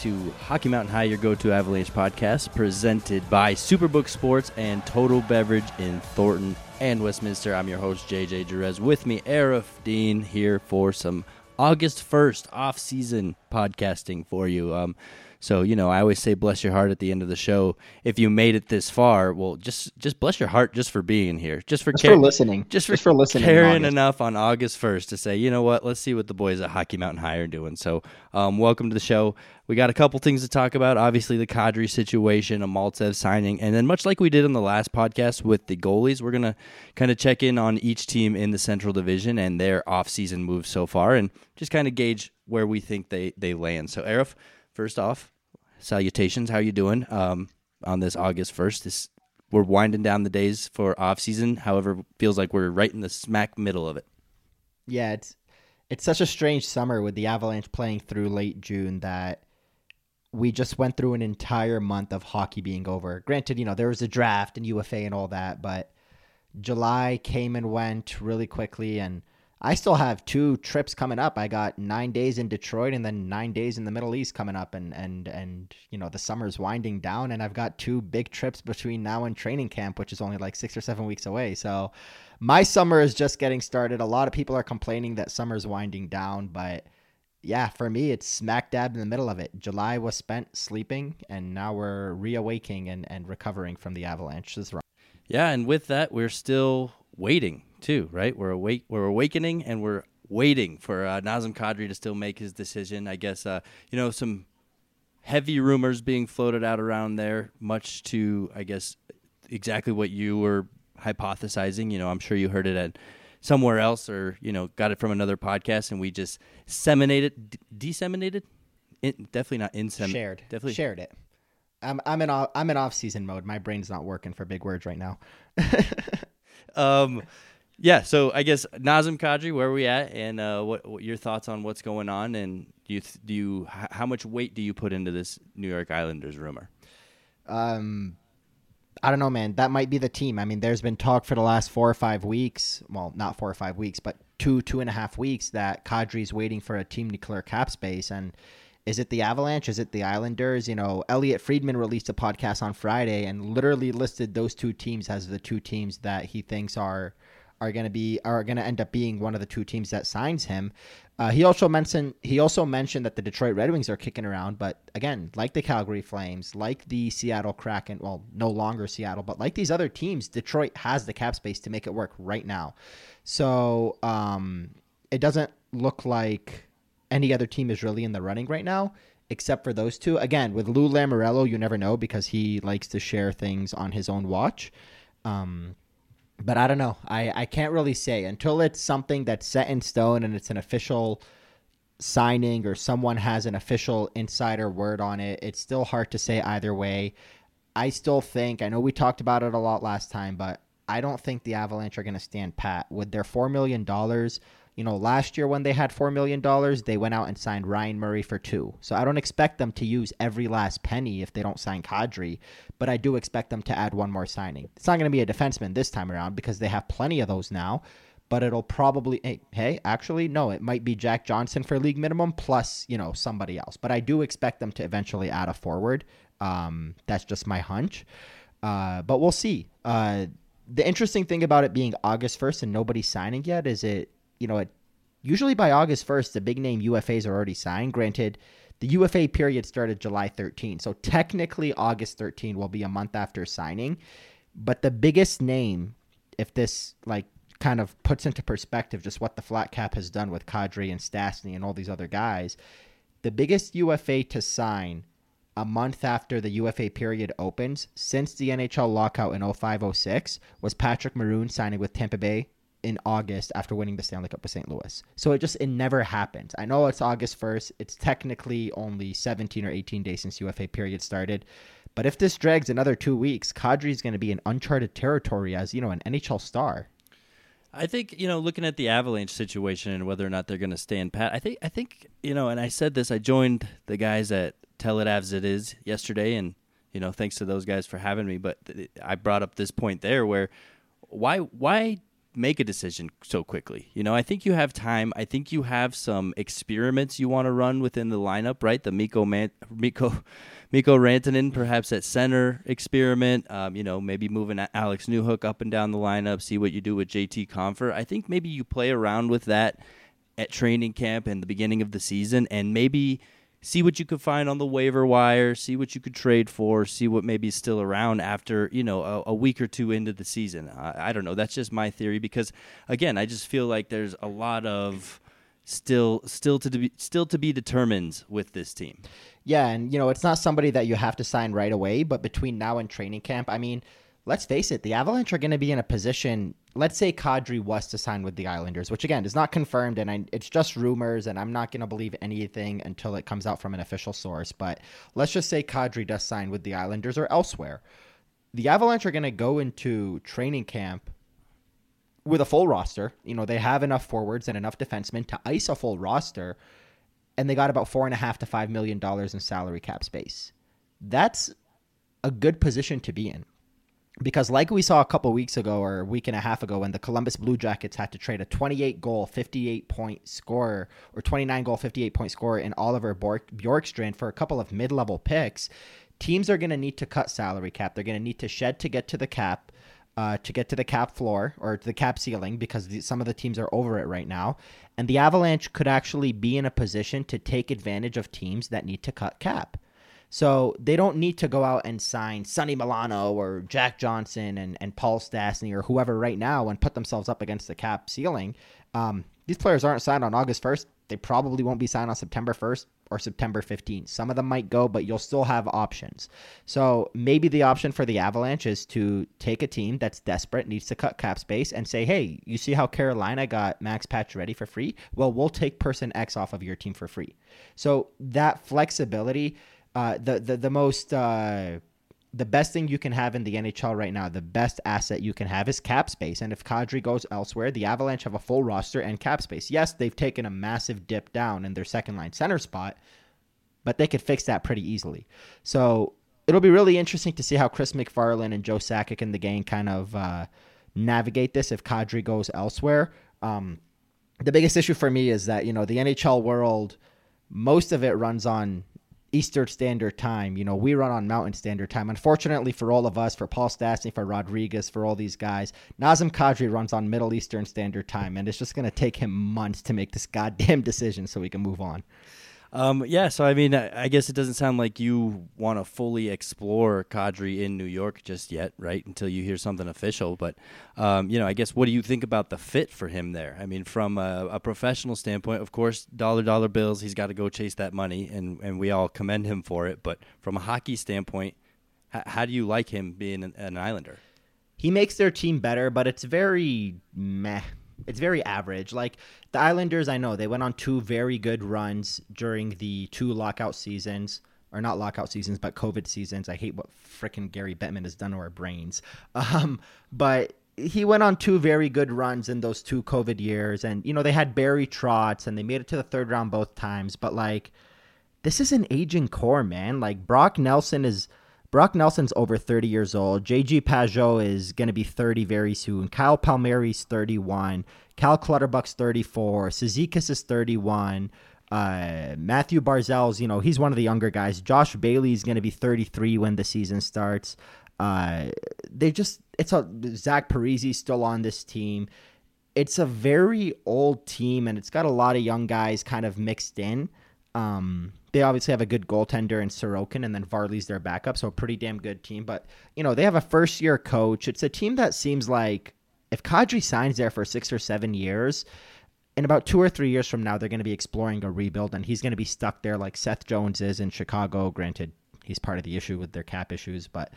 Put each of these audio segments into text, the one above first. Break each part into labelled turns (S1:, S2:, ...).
S1: to Hockey Mountain High, your go to Avalanche podcast, presented by Superbook Sports and Total Beverage in Thornton and Westminster. I'm your host, JJ Jerez. With me, Aarif Deen, here for some August 1st off season podcasting for you. Um, so you know, I always say bless your heart at the end of the show. If you made it this far, well, just just bless your heart just for being here, just for,
S2: just car- for listening,
S1: just for, just for listening, caring enough on August first to say, you know what, let's see what the boys at Hockey Mountain High are doing. So, um, welcome to the show. We got a couple things to talk about. Obviously, the Kadri situation, a Maltsev signing, and then much like we did in the last podcast with the goalies, we're gonna kind of check in on each team in the Central Division and their off-season moves so far, and just kind of gauge where we think they they land. So, Aarif first off, salutations. How you doing um, on this August first? This we're winding down the days for off season. However, feels like we're right in the smack middle of it.
S2: Yeah, it's it's such a strange summer with the Avalanche playing through late June that we just went through an entire month of hockey being over. Granted, you know there was a draft and UFA and all that, but July came and went really quickly, and I still have two trips coming up. I got nine days in Detroit and then nine days in the Middle East coming up, and and and you know the summer's winding down, and I've got two big trips between now and training camp, which is only like six or seven weeks away. So my summer is just getting started. A lot of people are complaining that summer's winding down, but yeah, for me, it's smack dab in the middle of it. July was spent sleeping, and now we're reawaking and and recovering from the avalanche.
S1: Yeah, and with that, we're still waiting too, right? We're awake, we're awakening, and we're waiting for uh, Nazem Kadri to still make his decision. I guess uh, you know some heavy rumors being floated out around there, much to I guess exactly what you were hypothesizing. You know, I'm sure you heard it at somewhere else, or you know, got it from another podcast, and we just disseminated, d- disseminated. In, definitely not inseminated.
S2: Shared.
S1: Definitely
S2: shared it. I'm I'm in off, I'm in off season mode. My brain's not working for big words right now.
S1: um, yeah, so I guess Nazem Kadri, where are we at, and uh, what, what, your thoughts on what's going on, and do you do you how much weight do you put into this New York Islanders rumor?
S2: Um, I don't know, man. That might be the team. I mean, there's been talk for the last four or five weeks. Well, not four or five weeks, but two two and a half weeks that Kadri's waiting for a team to clear cap space, and is it the Avalanche? Is it the Islanders? You know, Elliotte Friedman released a podcast on Friday and literally listed those two teams as the two teams that he thinks are are going to be are going to end up being one of the two teams that signs him. Uh, he also mentioned he also mentioned that the Detroit Red Wings are kicking around, but again, like the Calgary Flames, like the Seattle Kraken, well, no longer Seattle, but like these other teams, Detroit has the cap space to make it work right now. So um, it doesn't look like any other team is really in the running right now, except for those two. Again, with Lou Lamoriello, you never know because he likes to share things on his own watch. Um, but I don't know. I, I can't really say until it's something that's set in stone and it's an official signing or someone has an official insider word on it. It's still hard to say either way. I still think, I know we talked about it a lot last time, but I don't think the Avalanche are going to stand pat. With their $4 million, you know, last year when they had $4 million, they went out and signed Ryan Murray for two. So I don't expect them to use every last penny if they don't sign Kadri, but I do expect them to add one more signing. It's not going to be a defenseman this time around because they have plenty of those now, but it'll probably, hey, hey, actually, no, it might be Jack Johnson for league minimum plus, you know, somebody else. But I do expect them to eventually add a forward. Um, that's just my hunch. Uh, but we'll see. Uh, the interesting thing about it being August 1st and nobody signing yet is it you know, usually by August 1st, the big name UFAs are already signed. Granted, the UFA period started July 13. So technically, August 13 will be a month after signing. But the biggest name, if this like kind of puts into perspective just what the flat cap has done with Kadri and Stastny and all these other guys, the biggest UFA to sign a month after the UFA period opens since the NHL lockout in 0506 was Patrick Maroon signing with Tampa Bay in August after winning the Stanley Cup with St. Louis. So it just it never happens. I know it's August 1st. It's technically only 17 or 18 days since UFA period started. But if this drags another 2 weeks, Kadri is going to be in uncharted territory as, you know, an NHL star.
S1: I think you know, looking at the Avalanche situation and whether or not they're going to stand pat. I think I think you know, and I said this. I joined the guys at Tell It Avs It Is yesterday, and you know, thanks to those guys for having me. But I brought up this point there where why why make a decision so quickly. You know, I think you have time. I think you have some experiments you want to run within the lineup, right? The Miko Man- Miko Mikko Rantanen perhaps at center experiment. Um, you know, maybe moving Alex Newhook up and down the lineup. See what you do with JT Compher. I think maybe you play around with that at training camp and the beginning of the season, and maybe see what you could find on the waiver wire, see what you could trade for, see what maybe is still around after you know a, a week or two into the season. I, I, don't know. That's just my theory because again, I just feel like there's a lot of still still to be still to be determined with this team.
S2: Yeah, and you know it's not somebody that you have to sign right away, but between now and training camp, I mean let's face it, the Avalanche are going to be in a position. Let's say Kadri was to sign with the Islanders, which again is not confirmed, and I, it's just rumors, and I'm not going to believe anything until it comes out from an official source. But let's just say Kadri does sign with the Islanders or elsewhere. The Avalanche are going to go into training camp with a full roster. You know, they have enough forwards and enough defensemen to ice a full roster, and they got about four and a half to five million dollars in salary cap space. That's a good position to be in because like we saw a couple weeks ago or a week and a half ago when the Columbus Blue Jackets had to trade a 28 goal 58 point scorer or 29 goal 58 point scorer in Oliver Bjorkstrand for a couple of mid-level picks teams are going to need to cut salary cap. They're going to need to shed to get to the cap uh, to get to the cap floor or to the cap ceiling because the, some of the teams are over it right now. And the Avalanche could actually be in a position to take advantage of teams that need to cut cap so they don't need to go out and sign Sonny Milano or Jack Johnson and, and Paul Stastny or whoever right now and put themselves up against the cap ceiling. Um, these players aren't signed on August 1st. They probably won't be signed on September 1st or September 15th. Some of them might go, but you'll still have options. So maybe the option for the Avalanche is to take a team that's desperate, needs to cut cap space, and say, hey, you see how Carolina got Max Pacioretty for free? Well, we'll take person X off of your team for free. So that flexibility – uh, the, the the most uh, the best thing you can have in the NHL right now, the best asset you can have is cap space. And if Kadri goes elsewhere, the Avalanche have a full roster and cap space. Yes, they've taken a massive dip down in their second line center spot, but they could fix that pretty easily. So it'll be really interesting to see how Chris MacFarland and Joe Sakic and the gang kind of uh, navigate this if Kadri goes elsewhere. Um, the biggest issue for me is that, you know, the NHL world, most of it runs on Eastern Standard Time. You know, we run on Mountain Standard Time. Unfortunately for all of us, for Paul Stastny, for Rodrigues, for all these guys, Nazem Kadri runs on Middle Eastern Standard Time, and it's just going to take him months to make this goddamn decision so we can move on.
S1: Um, yeah, so I mean, I, guess it doesn't sound like you want to fully explore Kadri in New York just yet, right? Until you hear something official. But, um, you know, I guess what do you think about the fit for him there? I mean, from a, a professional standpoint, of course, dollar dollar bills, he's got to go chase that money, and, and we all commend him for it. But from a hockey standpoint, h- how do you like him being an, an Islander?
S2: He makes their team better, but it's very meh it's very average. Like the Islanders, I know they went on two very good runs during the two lockout seasons, or not lockout seasons, but COVID seasons. I hate what freaking Gary Bettman has done to our brains. Um, but he went on two very good runs in those two COVID years, and you know they had Barry Trotz, and they made it to the third round both times. But like, this is an aging core, man. Like Brock Nelson is Brock Nelson's over 30 years old. JG Pageau is going to be 30 very soon. Kyle Palmieri's 31. Cal Clutterbuck's 34. Cizikas is 31. Uh, Mathew Barzal's, you know, he's one of the younger guys. Josh Bailey's going to be 33 when the season starts. Uh, they just, it's a, Zach Parise still on this team. It's a very old team and it's got a lot of young guys kind of mixed in. Um, they obviously have a good goaltender in Sorokin, and then Varley's their backup, so a pretty damn good team. But you know they have a first year coach. It's a team that seems like if Kadri signs there for six or seven years, in about two or three years from now, they're going to be exploring a rebuild, and he's going to be stuck there like Seth Jones is in Chicago. Granted, he's part of the issue with their cap issues, but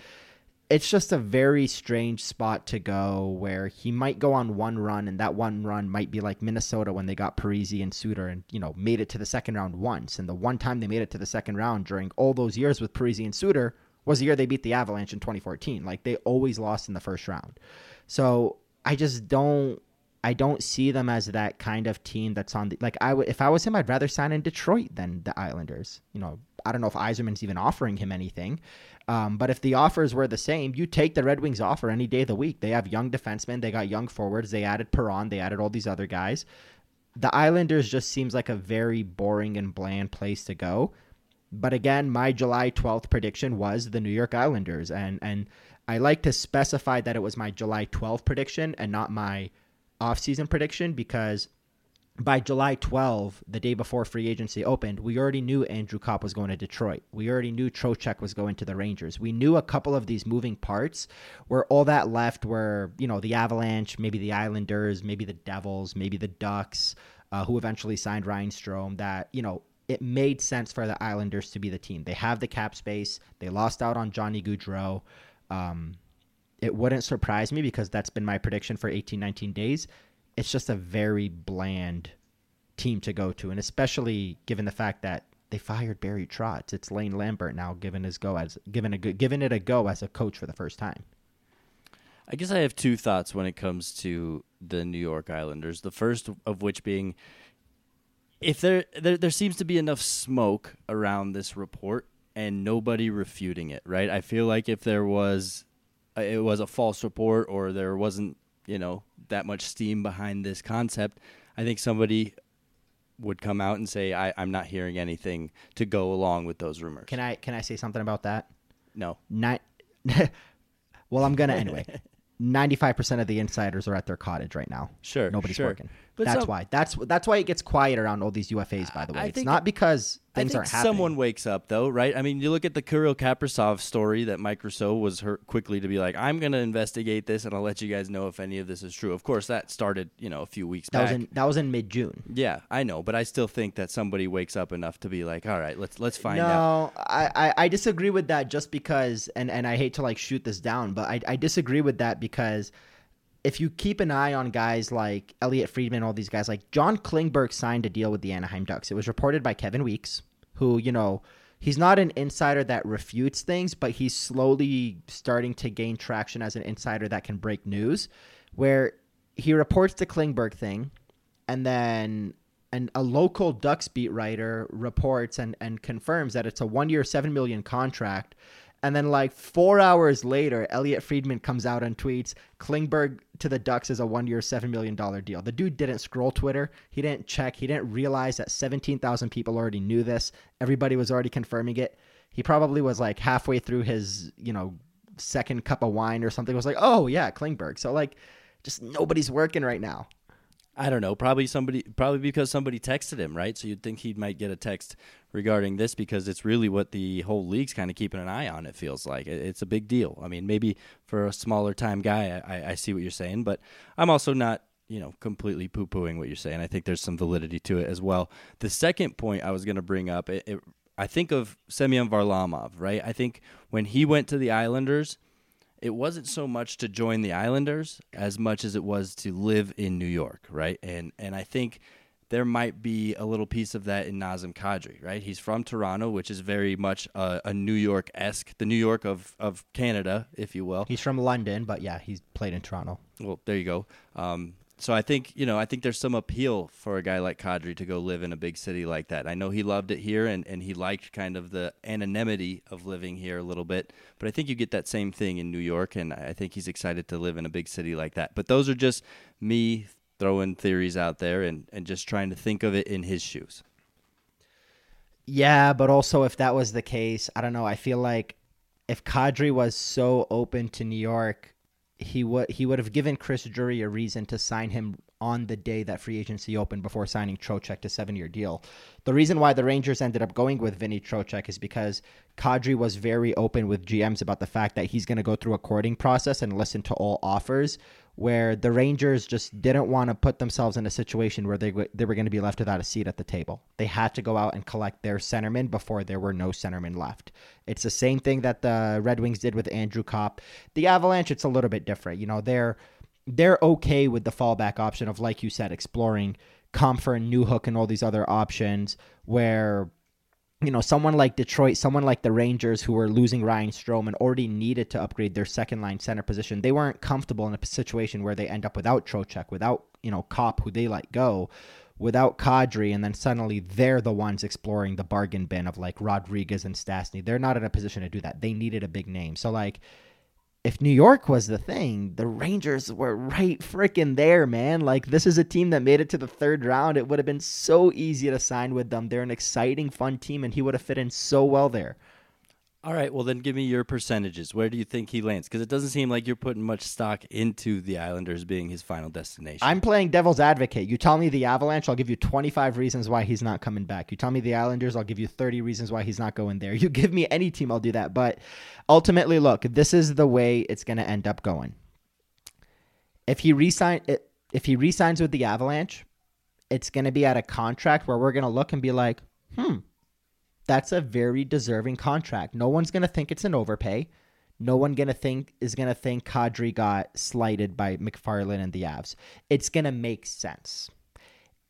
S2: it's just a very strange spot to go where he might go on one run and that one run might be like Minnesota when they got Parise and Suter and you know made it to the second round once. And the one time they made it to the second round during all those years with Parise and Suter was the year they beat the Avalanche in 2014 like they always lost in the first round. So I just don't I don't see them as that kind of team that's on the like I would if I was him I'd rather sign in Detroit than the Islanders you know I don't know if Yzerman's even offering him anything. Um, but if the offers were the same, you take the Red Wings offer any day of the week. They have young defensemen, they got young forwards, they added Perron, they added all these other guys. The Islanders just seems like a very boring and bland place to go. But again, my July 12th prediction was the New York Islanders. And, and I like to specify that it was my July 12th prediction and not my offseason prediction because by July 12, the day before free agency opened, we already knew Andrew Copp was going to Detroit. We already knew Trocheck was going to the Rangers. We knew a couple of these moving parts where all that left were, you know, the Avalanche, maybe the Islanders, maybe the Devils, maybe the Ducks, uh, who eventually signed Ryan Strome, that, you know, it made sense for the Islanders to be the team. They have the cap space. They lost out on Johnny Gaudreau. Um, it wouldn't surprise me because that's been my prediction for 18, 19 days it's just a very bland team to go to, and especially given the fact that they fired Barry Trotz. It's Lane Lambert now given his go as given a given it a go as a coach for the first time.
S1: I guess I have two thoughts when it comes to the New York Islanders. The first of which being if there, there there seems to be enough smoke around this report and nobody refuting it, right? I feel like if there was uh, it was a false report or there wasn't, you know, that much steam behind this concept, I think somebody would come out and say, I, am not hearing anything to go along with those rumors.
S2: Can I can I say something about that?
S1: No.
S2: Not well, I'm gonna anyway. 95% of the insiders are at their cottage right now.
S1: Sure.
S2: Nobody's
S1: sure.
S2: working. But that's so, why. That's that's why it gets quiet around all these UFAs. By the way, I it's not because things aren't happening.
S1: Someone wakes up though, right? I mean, you look at the Kirill Kaprizov story that Mike Russo was hurt quickly to be like, "I'm going to investigate this and I'll let you guys know if any of this is true." Of course, that started you know a few weeks
S2: that
S1: back.
S2: Was in, that was in mid June.
S1: Yeah, I know, but I still think that somebody wakes up enough to be like, "All right, let's let's find
S2: no,
S1: out."
S2: No, I, I, I disagree with that just because, and and I hate to like shoot this down, but I I disagree with that because if you keep an eye on guys like Elliotte Friedman, all these guys, like John Klingberg signed a deal with the Anaheim Ducks. It was reported by Kevin Weeks, who, you know, he's not an insider that refutes things, but he's slowly starting to gain traction as an insider that can break news, where he reports the Klingberg thing, and then and a local Ducks beat writer reports and, and confirms that it's a one year, seven million contract and then like four hours later, Elliotte Friedman comes out and tweets Klingberg to the Ducks is a one year, $7 million deal. The dude didn't scroll Twitter. He didn't check. He didn't realize that 17,000 people already knew this. Everybody was already confirming it. He probably was like halfway through his, you know, second cup of wine or something. Was like, oh, yeah, Klingberg. So like, just nobody's working right now.
S1: I don't know. Probably somebody. Probably because somebody texted him, right? So you'd think he might get a text regarding this because it's really what the whole league's kind of keeping an eye on. It feels like it's a big deal. I mean, maybe for a smaller time guy, I, I see what you're saying, but I'm also not you know completely poo pooing what you're saying. I think there's some validity to it as well. The second point I was going to bring up, it, it, I think of Semyon Varlamov, right? I think when he went to the Islanders it wasn't so much to join the Islanders as much as it was to live in New York, right? And and I think there might be a little piece of that in Nazem Kadri, right? He's from Toronto, which is very much a, a New York esque, the New York of, of Canada, if you will.
S2: He's from London, but yeah, he's played in Toronto.
S1: Well, there you go. Um, so I think you know I think there's some appeal for a guy like Kadri to go live in a big city like that. I know he loved it here and, and he liked kind of the anonymity of living here a little bit, but I think you get that same thing in New York, and I think he's excited to live in a big city like that. But those are just me throwing theories out there and, and just trying to think of it in his shoes.
S2: Yeah, but also if that was the case, I don't know. I feel like if Kadri was so open to New York he would he would have given Chris Drury a reason to sign him on the day that free agency opened before signing Trocheck to seven year deal. The reason why the Rangers ended up going with Vinny Trocheck is because Kadri was very open with GMs about the fact that he's going to go through a courting process and listen to all offers, where the Rangers just didn't want to put themselves in a situation where they they were going to be left without a seat at the table. They had to go out and collect their centermen before there were no centermen left. It's the same thing that the Red Wings did with Andrew Copp. The Avalanche, it's a little bit different. You know, they're they're okay with the fallback option of like you said, exploring Compher and Newhook and all these other options where you know, someone like Detroit, someone like the Rangers who were losing Ryan Strome and already needed to upgrade their second line center position, they weren't comfortable in a situation where they end up without Trocheck, without, you know, Copp, who they let go. without Kadri, and then suddenly they're the ones exploring the bargain bin of like Rodrigues and Stastny. They're not in a position to do that. They needed a big name. So like if New York was the thing, the Rangers were right freaking there, man. Like this is a team that made it to the third round. It would have been so easy to sign with them. They're an exciting, fun team, and he would have fit in so well there.
S1: All right, well then give me your percentages. Where do you think he lands? Because it doesn't seem like you're putting much stock into the Islanders being his final destination.
S2: I'm playing devil's advocate. You tell me the Avalanche, I'll give you 25 reasons why he's not coming back. You tell me the Islanders, I'll give you 30 reasons why he's not going there. You give me any team, I'll do that. But ultimately, look, this is the way it's going to end up going. If he resign, if he resigns with the Avalanche, it's going to be at a contract where we're going to look and be like, hmm that's a very deserving contract. No one's to think it's an overpay. No one gonna think is gonna think Kadri got slighted by MacFarland and the Avs. It's gonna make sense.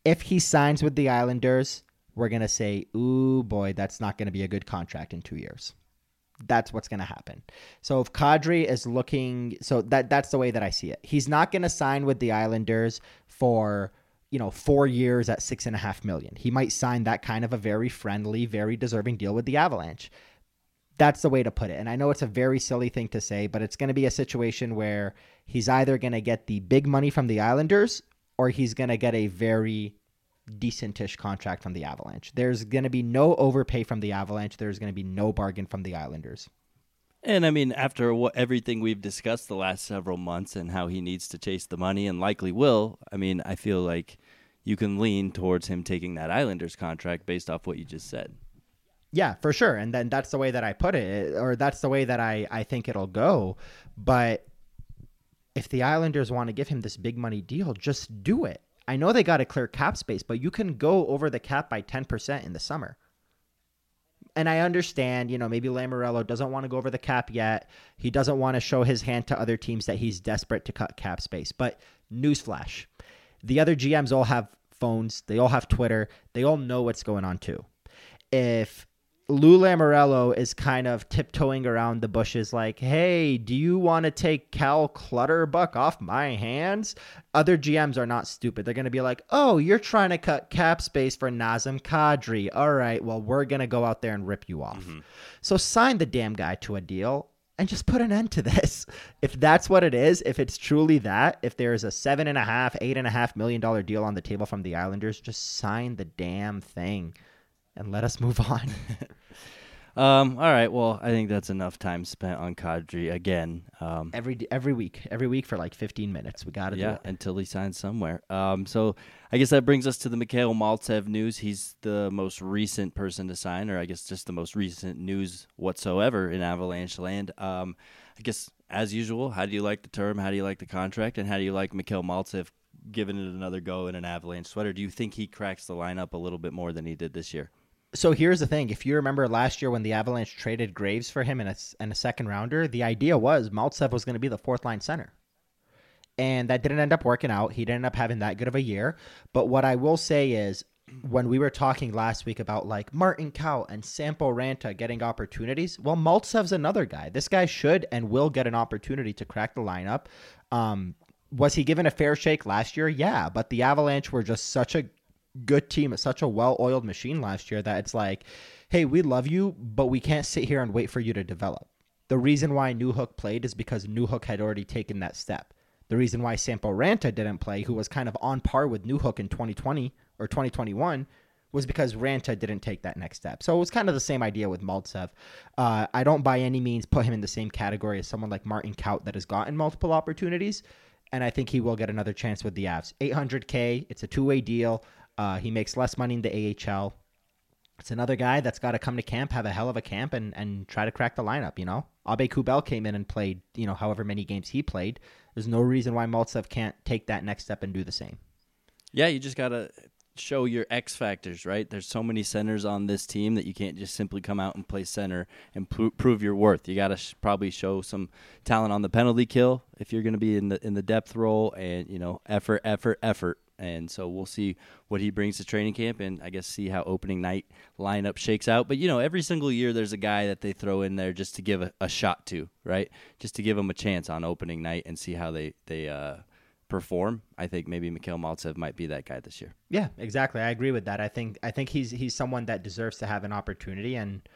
S2: If he signs with the Islanders, we're gonna say, "Ooh boy, that's not gonna be a good contract in two years." That's what's gonna happen. So if Kadri is looking, so that that's the way that I see it. He's not gonna sign with the Islanders for you know, four years at six and a half million. He might sign that kind of a very friendly, very deserving deal with the Avalanche. That's the way to put it. And I know it's a very silly thing to say, but it's going to be a situation where he's either going to get the big money from the Islanders or he's going to get a very decentish contract from the Avalanche. There's going to be no overpay from the Avalanche. There's going to be no bargain from the Islanders.
S1: And I mean, after what everything we've discussed the last several months and how he needs to chase the money and likely will, I mean, I feel like you can lean towards him taking that Islanders contract based off what you just said.
S2: Yeah, for sure. And then that's the way that I put it, or that's the way that I, I think it'll go. But if the Islanders want to give him this big money deal, just do it. I know they got to clear cap space, but you can go over the cap by 10% in the summer. And I understand, you know, maybe Lamoriello doesn't want to go over the cap yet. He doesn't want to show his hand to other teams that he's desperate to cut cap space. But newsflash the other GMs all have phones, they all have Twitter, they all know what's going on too. If Lou Lamoriello is kind of tiptoeing around the bushes, like, hey, do you want to take Cal Clutterbuck off my hands? Other GMs are not stupid. They're going to be like, oh, you're trying to cut cap space for Nazem Kadri. All right, well, we're going to go out there and rip you off. Mm-hmm. So sign the damn guy to a deal and just put an end to this. If that's what it is, if it's truly that, if there is a seven and a half, eight and a half million dollar deal on the table from the Islanders, just sign the damn thing and let us move on.
S1: Um, all right. Well, I think that's enough time spent on Kadri again. Um,
S2: every every week, every week for like 15 minutes. We got to
S1: yeah until he signs somewhere. Um, so I guess that brings us to the Mikhail Maltsev news. He's the most recent person to sign, or I guess just the most recent news whatsoever in Avalanche land. Um, I guess as usual, how do you like the term? How do you like the contract? And how do you like Mikhail Maltsev giving it another go in an Avalanche sweater? Do you think he cracks the lineup a little bit more than he did this year?
S2: So here's the thing: if you remember last year when the Avalanche traded Graves for him in a, in a second rounder, the idea was Maltsev was going to be the fourth line center, and that didn't end up working out. He didn't end up having that good of a year. But what I will say is, when we were talking last week about like Martin Kaut and Sampo Ranta getting opportunities, well, Maltsev's another guy. This guy should and will get an opportunity to crack the lineup. Um, was he given a fair shake last year? Yeah, but the Avalanche were just such a good team. Such a well oiled machine last year that it's like, hey, we love you, but we can't sit here and wait for you to develop. The reason why Newhook played is because Newhook had already taken that step. The reason why Sampo Ranta didn't play, who was kind of on par with Newhook in 2020 or 2021, was because Ranta didn't take that next step. So it was kind of the same idea with Maltsev. Uh, I don't by any means put him in the same category as someone like Martin Kaut that has gotten multiple opportunities, and I think he will get another chance with the Avs. 800K, it's a two way deal. Uh, he makes less money in the AHL. It's another guy that's got to come to camp, have a hell of a camp, and, and try to crack the lineup. You know, Aube-Kubel came in and played, you know, however many games he played. There's no reason why Maltsev can't take that next step and do the same.
S1: Yeah, you just gotta show your X factors, right? There's so many centers on this team that you can't just simply come out and play center and pro- prove your worth. You got to sh- probably show some talent on the penalty kill if you're going to be in the in the depth role and, you know, effort effort effort and so we'll see what he brings to training camp, and I guess see how opening night lineup shakes out. But you know, every single year there's a guy that they throw in there just to give a, a shot to, right? Just to give them a chance on opening night and see how they they uh, perform, I think maybe Mikhail Maltsev might be that guy this year.
S2: Yeah, exactly. I agree with that. I think I think he's he's someone that deserves to have an opportunity and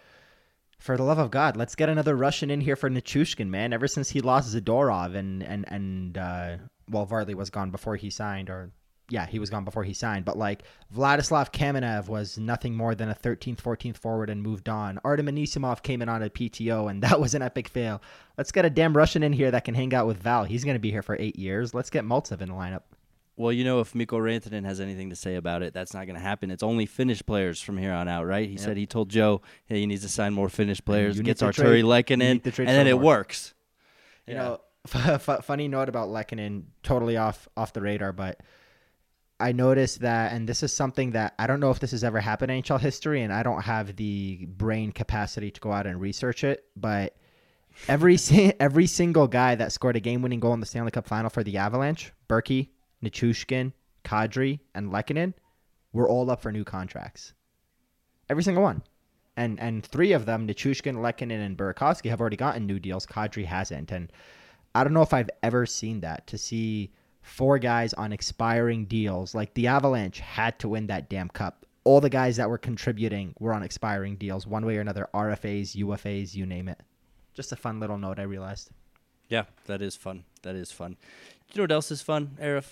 S2: for the love of God, let's get another Russian in here for Nichushkin, man. Ever since he lost Zadorov and and and uh, well, Varley was gone before he signed, or yeah, he was gone before he signed. But like Vladislav Kamenev was nothing more than a 13th, 14th forward and moved on. Artem Anisimov came in on a PTO, and that was an epic fail. Let's get a damn Russian in here that can hang out with Val. He's going to be here for eight years. Let's get Maltsev in the lineup.
S1: Well, you know, if Mikko Rantanen has anything to say about it, that's not going to happen. It's only Finnish players from here on out, right? He yep. said he told Joe, hey, he needs to sign more Finnish players, gets Artturi Lehkonen, and then it works.
S2: You yeah. know, f- f- funny note about Lehkonen, totally off off the radar, but I noticed that, and this is something that I don't know if this has ever happened in NHL history, and I don't have the brain capacity to go out and research it, but every every single guy that scored a game-winning goal in the Stanley Cup Final for the Avalanche, Berkey, Nichushkin, Kadri, and Lehkonen were all up for new contracts. Every single one. And and three of them, Nichushkin, Lehkonen, and Burakovsky, have already gotten new deals. Kadri hasn't. And I don't know if I've ever seen that to see four guys on expiring deals. Like the Avalanche had to win that damn cup. All the guys that were contributing were on expiring deals, one way or another, RFAs, UFAs, you name it. Just a fun little note I realized.
S1: Yeah, that is fun. That is fun. You know what else is fun, Aarif?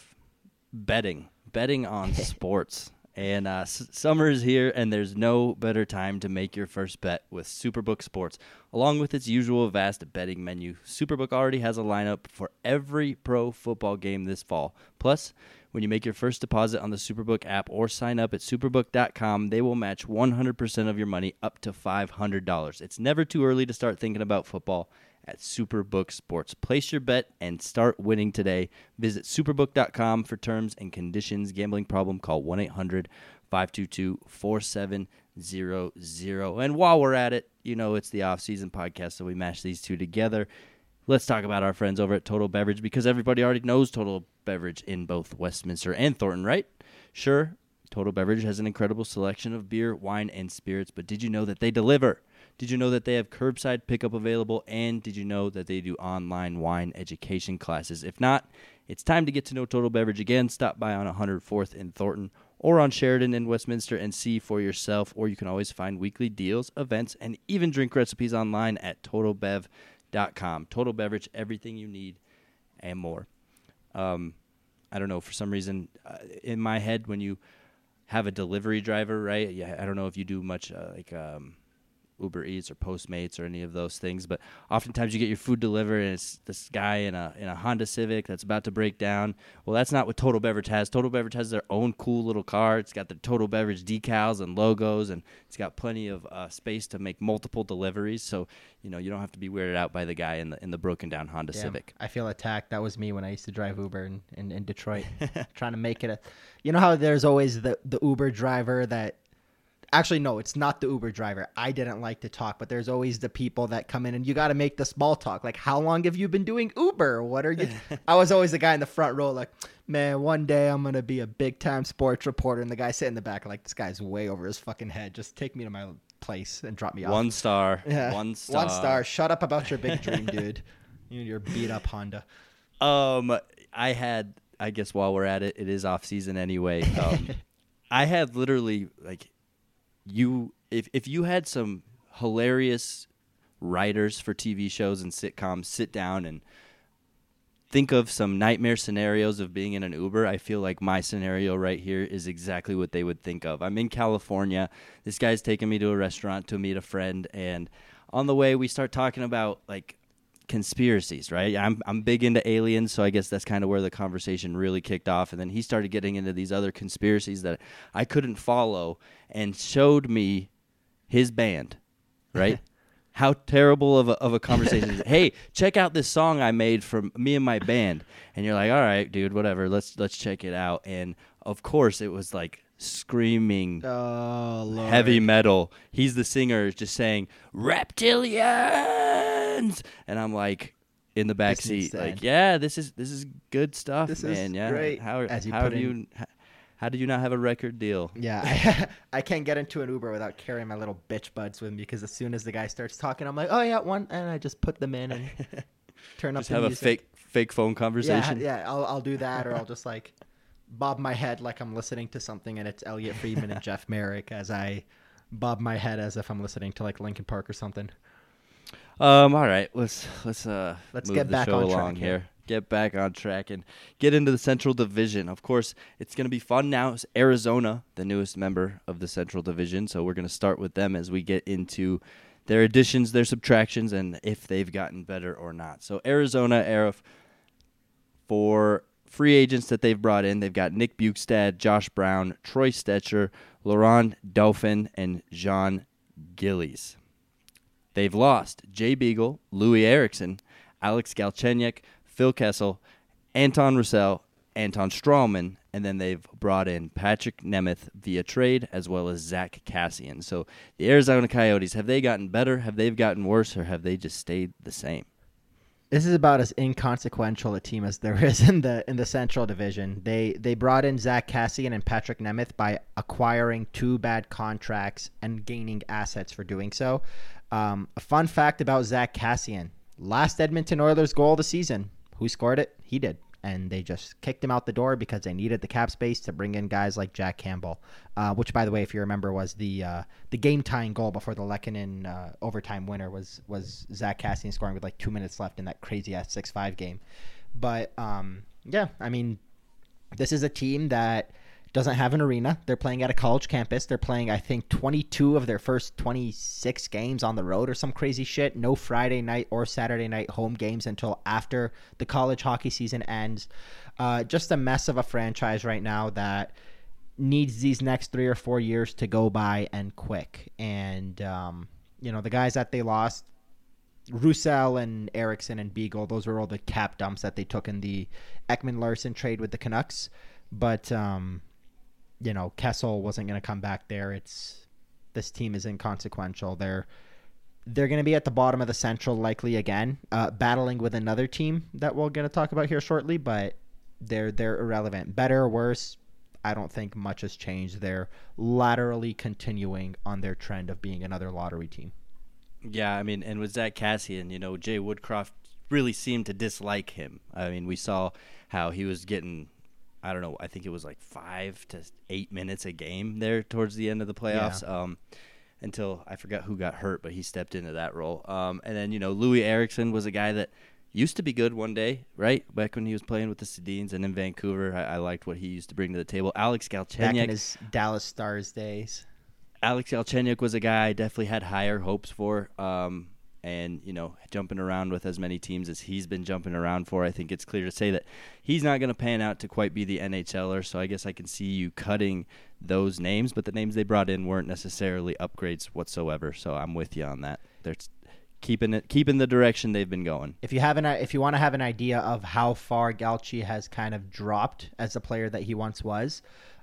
S1: betting, betting on sports. And uh, s- summer is here, and there's no better time to make your first bet with Superbook Sports. Along with its usual vast betting menu, Superbook already has a lineup for every pro football game this fall. Plus, when you make your first deposit on the Superbook app or sign up at superbook.com, they will match 100% of your money up to $500. It's never too early to start thinking about football at Superbook Sports. Place your bet and start winning today. Visit superbook.com for terms and conditions. Gambling problem, call 1 800 522 4700. And while we're at it, you know, it's the off-season podcast, so we mash these two together. Let's talk about our friends over at Total Beverage because everybody already knows Total Beverage in both Westminster and Thornton, right? Sure, Total Beverage has an incredible selection of beer, wine, and spirits, but did you know that they deliver? Did you know that they have curbside pickup available? And did you know that they do online wine education classes? If not, it's time to get to know Total Beverage again. Stop by on 104th in Thornton or on Sheridan in Westminster and see for yourself. Or you can always find weekly deals, events, and even drink recipes online at totalbev.com. Total Beverage, everything you need and more. Um, I don't know, for some reason, uh, in my head, when you have a delivery driver, right? Yeah, I don't know if you do much uh, like. Um, Uber Eats or Postmates or any of those things. But oftentimes you get your food delivered and it's this guy in a in a Honda Civic that's about to break down. Well, that's not what Total Beverage has. Total Beverage has their own cool little car. It's got the Total Beverage decals and logos, and it's got plenty of uh, space to make multiple deliveries. So you know you don't have to be weirded out by the guy in the in the broken down Honda Damn, Civic.
S2: I feel attacked. That was me when I used to drive Uber in, in, in Detroit, trying to make it a. You know how there's always the the Uber driver that actually no it's not the uber driver. I didn't like to talk but there's always the people that come in and you got to make the small talk. Like how long have you been doing uber? What are you i was always the guy in the front row like man one day i'm gonna be a big time sports reporter. And the guy sitting in the back like this guy's way over his fucking head. Just take me to my place and drop me off.
S1: One star. Yeah. one star
S2: one star. shut up about your big dream dude. You your beat up honda.
S1: Um i had i guess while we're at it it is off season anyway. Um, i had literally like you if if you had some hilarious writers for TV shows and sitcoms sit down and think of some nightmare scenarios of being in an Uber, I feel like my scenario right here is exactly what they would think of. I'm in California. This guy's taking me to a restaurant to meet a friend and on the way we start talking about like conspiracies, right? I'm I'm big into aliens, so I guess that's kind of where the conversation really kicked off. And then he started getting into these other conspiracies that I couldn't follow, and showed me his band, right? How terrible of a, of a conversation? Hey, check out this song I made from me and my band, and you're like, all right, dude, whatever. Let's let's check it out. And of course, it was like screaming
S2: oh,
S1: heavy metal. He's the singer, just saying reptilians, and I'm like in the back this seat, like, yeah, this is this is good stuff, this man. yeah,
S2: great.
S1: How how do you how did you not have a record deal?
S2: Yeah, I, I, can't get into an Uber without carrying my little bitch buds with me because as soon as the guy starts talking, I'm like, oh yeah, one, and I just put them in and turn
S1: just
S2: up.
S1: have
S2: music.
S1: a fake fake phone conversation.
S2: Yeah, yeah. I'll I'll do that, or I'll just like bob my head like I'm listening to something, and it's Elliotte Friedman and Jeff Marek as I bob my head as if I'm listening to like Linkin Park or something.
S1: Um. All right. Let's let's uh
S2: Let's get back on track here.
S1: Get back on track and get into the Central Division. Of course, it's going to be fun now. It's Arizona, the newest member of the Central Division, so we're going to start with them as we get into their additions, their subtractions, and if they've gotten better or not. So Arizona, Aarif, for free agents that they've brought in, they've got Nick Bjugstad, Josh Brown, Troy Stecher, Laurent Dauphin, and Jean Gillies. They've lost Jay Beagle, Loui Eriksson, Alex Galchenyuk, Phil Kessel, Antoine Roussel, Anton Stralman, and then they've brought in Patrick Nemeth via trade as well as Zack Kassian. So the Arizona Coyotes, have they gotten better? Have they gotten worse? Or have they just stayed the same?
S2: This is about as inconsequential a team as there is in the in the Central Division. They they brought in Zack Kassian and Patrick Nemeth by acquiring two bad contracts and gaining assets for doing so. Um, a fun fact about Zack Kassian: last Edmonton Oilers goal of the season. Who scored it? He did. And they just kicked him out the door because they needed the cap space to bring in guys like Jack Campbell, uh, which, by the way, if you remember, was the uh, the game tying goal before the Lehkonen uh, overtime winner was was Zack Kassian scoring with like two minutes left in that crazy ass six five game. But um, yeah, I mean, this is a team that doesn't have an arena. They're playing at a college campus. They're playing, I think, 22 of their first 26 games on the road or some crazy shit. No Friday night or Saturday night home games until after the college hockey season ends. Uh, just a mess of a franchise right now that needs these next three or four years to go by and quick. And, um, you know, the guys that they lost, Roussel and Eriksson and Beagle, those were all the cap dumps that they took in the Ekman-Larsson trade with the Canucks. But, um, you know, Kessel wasn't going to come back there. It's this team is inconsequential. They're they're going to be at the bottom of the Central likely again, uh, battling with another team that we're going to talk about here shortly. But they're they're irrelevant. Better or worse, I don't think much has changed. They're laterally continuing on their trend of being another lottery team.
S1: Yeah, I mean, and with Zack Kassian, you know, Jay Woodcroft really seemed to dislike him. I mean, we saw how he was getting I don't know. I think it was like five to eight minutes a game there towards the end of the playoffs. Yeah. Um, until I forgot who got hurt, but he stepped into that role. Um, and then you know Loui Eriksson was a guy that used to be good one day, right? Back when he was playing with the Sedins and in Vancouver, I, I liked what he used to bring to the table. Alex Galchenyuk, back
S2: in his Dallas Stars days.
S1: Alex Galchenyuk was a guy I definitely had higher hopes for. Um, and you know jumping around with as many teams as he's been jumping around for, I think it's clear to say that he's not going to pan out to quite be the NHLer. So I guess I can see you cutting those names, but the names they brought in weren't necessarily upgrades whatsoever. So I'm with you on that. They're keeping it keeping the direction they've been going.
S2: If you have an if you want to have an idea of how far Galchi has kind of dropped as a player that he once was,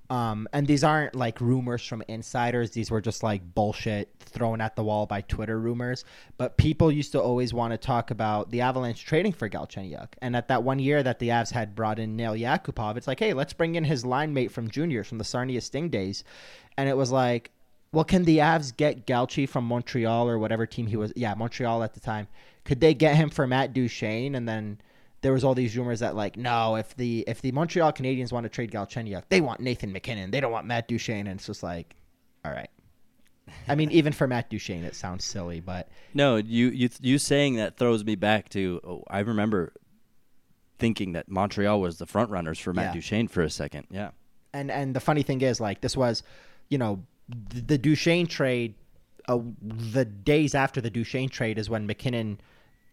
S2: um, and these aren't like rumors from insiders. These were just like bullshit thrown at the wall by Twitter rumors. But people used to always want to talk about the Avalanche trading for Galchenyuk. And at that one year that the Avs had brought in Nail Yakupov, it's like, hey, let's bring in his line mate from juniors from the Sarnia Sting days. And it was like, well, can the Avs get Galchi from Montreal or whatever team he was? Yeah, Montreal at the time. Could they get him for Matt Duchene and then – there was all these rumors that like no, if the if the Montreal Canadiens want to trade Galchenyuk, they want Nathan MacKinnon. They don't want Matt Duchene, and it's just like, all right. I mean, even for Matt Duchene, it sounds silly, but
S1: no, you you you saying that throws me back to oh, I remember thinking that Montreal was the front runners for Matt yeah. Duchene for a second. Yeah,
S2: and and the funny thing is, like this was, you know, the, the Duchene trade. Uh, the days after the Duchene trade is when MacKinnon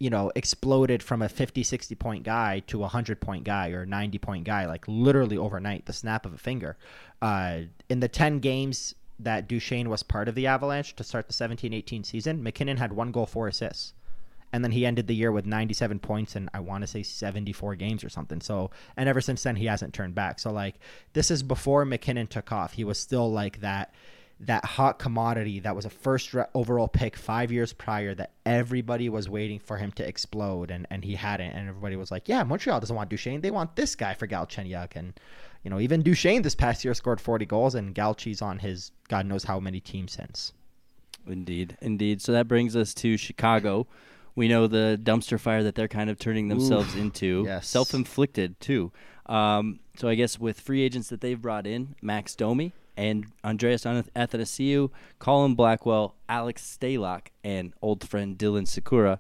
S2: you know, exploded from a 50, 60 point guy to a 100 point guy or a 90 point guy, like literally overnight, the snap of a finger. Uh, in the 10 games that Duchene was part of the Avalanche to start the 17 18 season, MacKinnon had one goal, four assists. And then he ended the year with 97 points and I want to say 74 games or something. So, and ever since then, he hasn't turned back. So, like, this is before MacKinnon took off. He was still like that that hot commodity that was a first overall pick five years prior that everybody was waiting for him to explode and, and he hadn't. And everybody was like yeah Montreal doesn't want Duchene they want this guy for Galchenyuk. And you know even Duchene this past year scored 40 goals and Galchi's on his God knows how many teams since.
S1: Indeed. Indeed. So that brings us to Chicago. We know the dumpster fire that they're kind of turning themselves
S2: Oof,
S1: into.
S2: yes.
S1: Self inflicted, too. Um, so I guess with free agents that they've brought in, Max Domi and Andreas Athanasiou, Colin Blackwell, Alex Stalock, and old friend Dylan Sikura,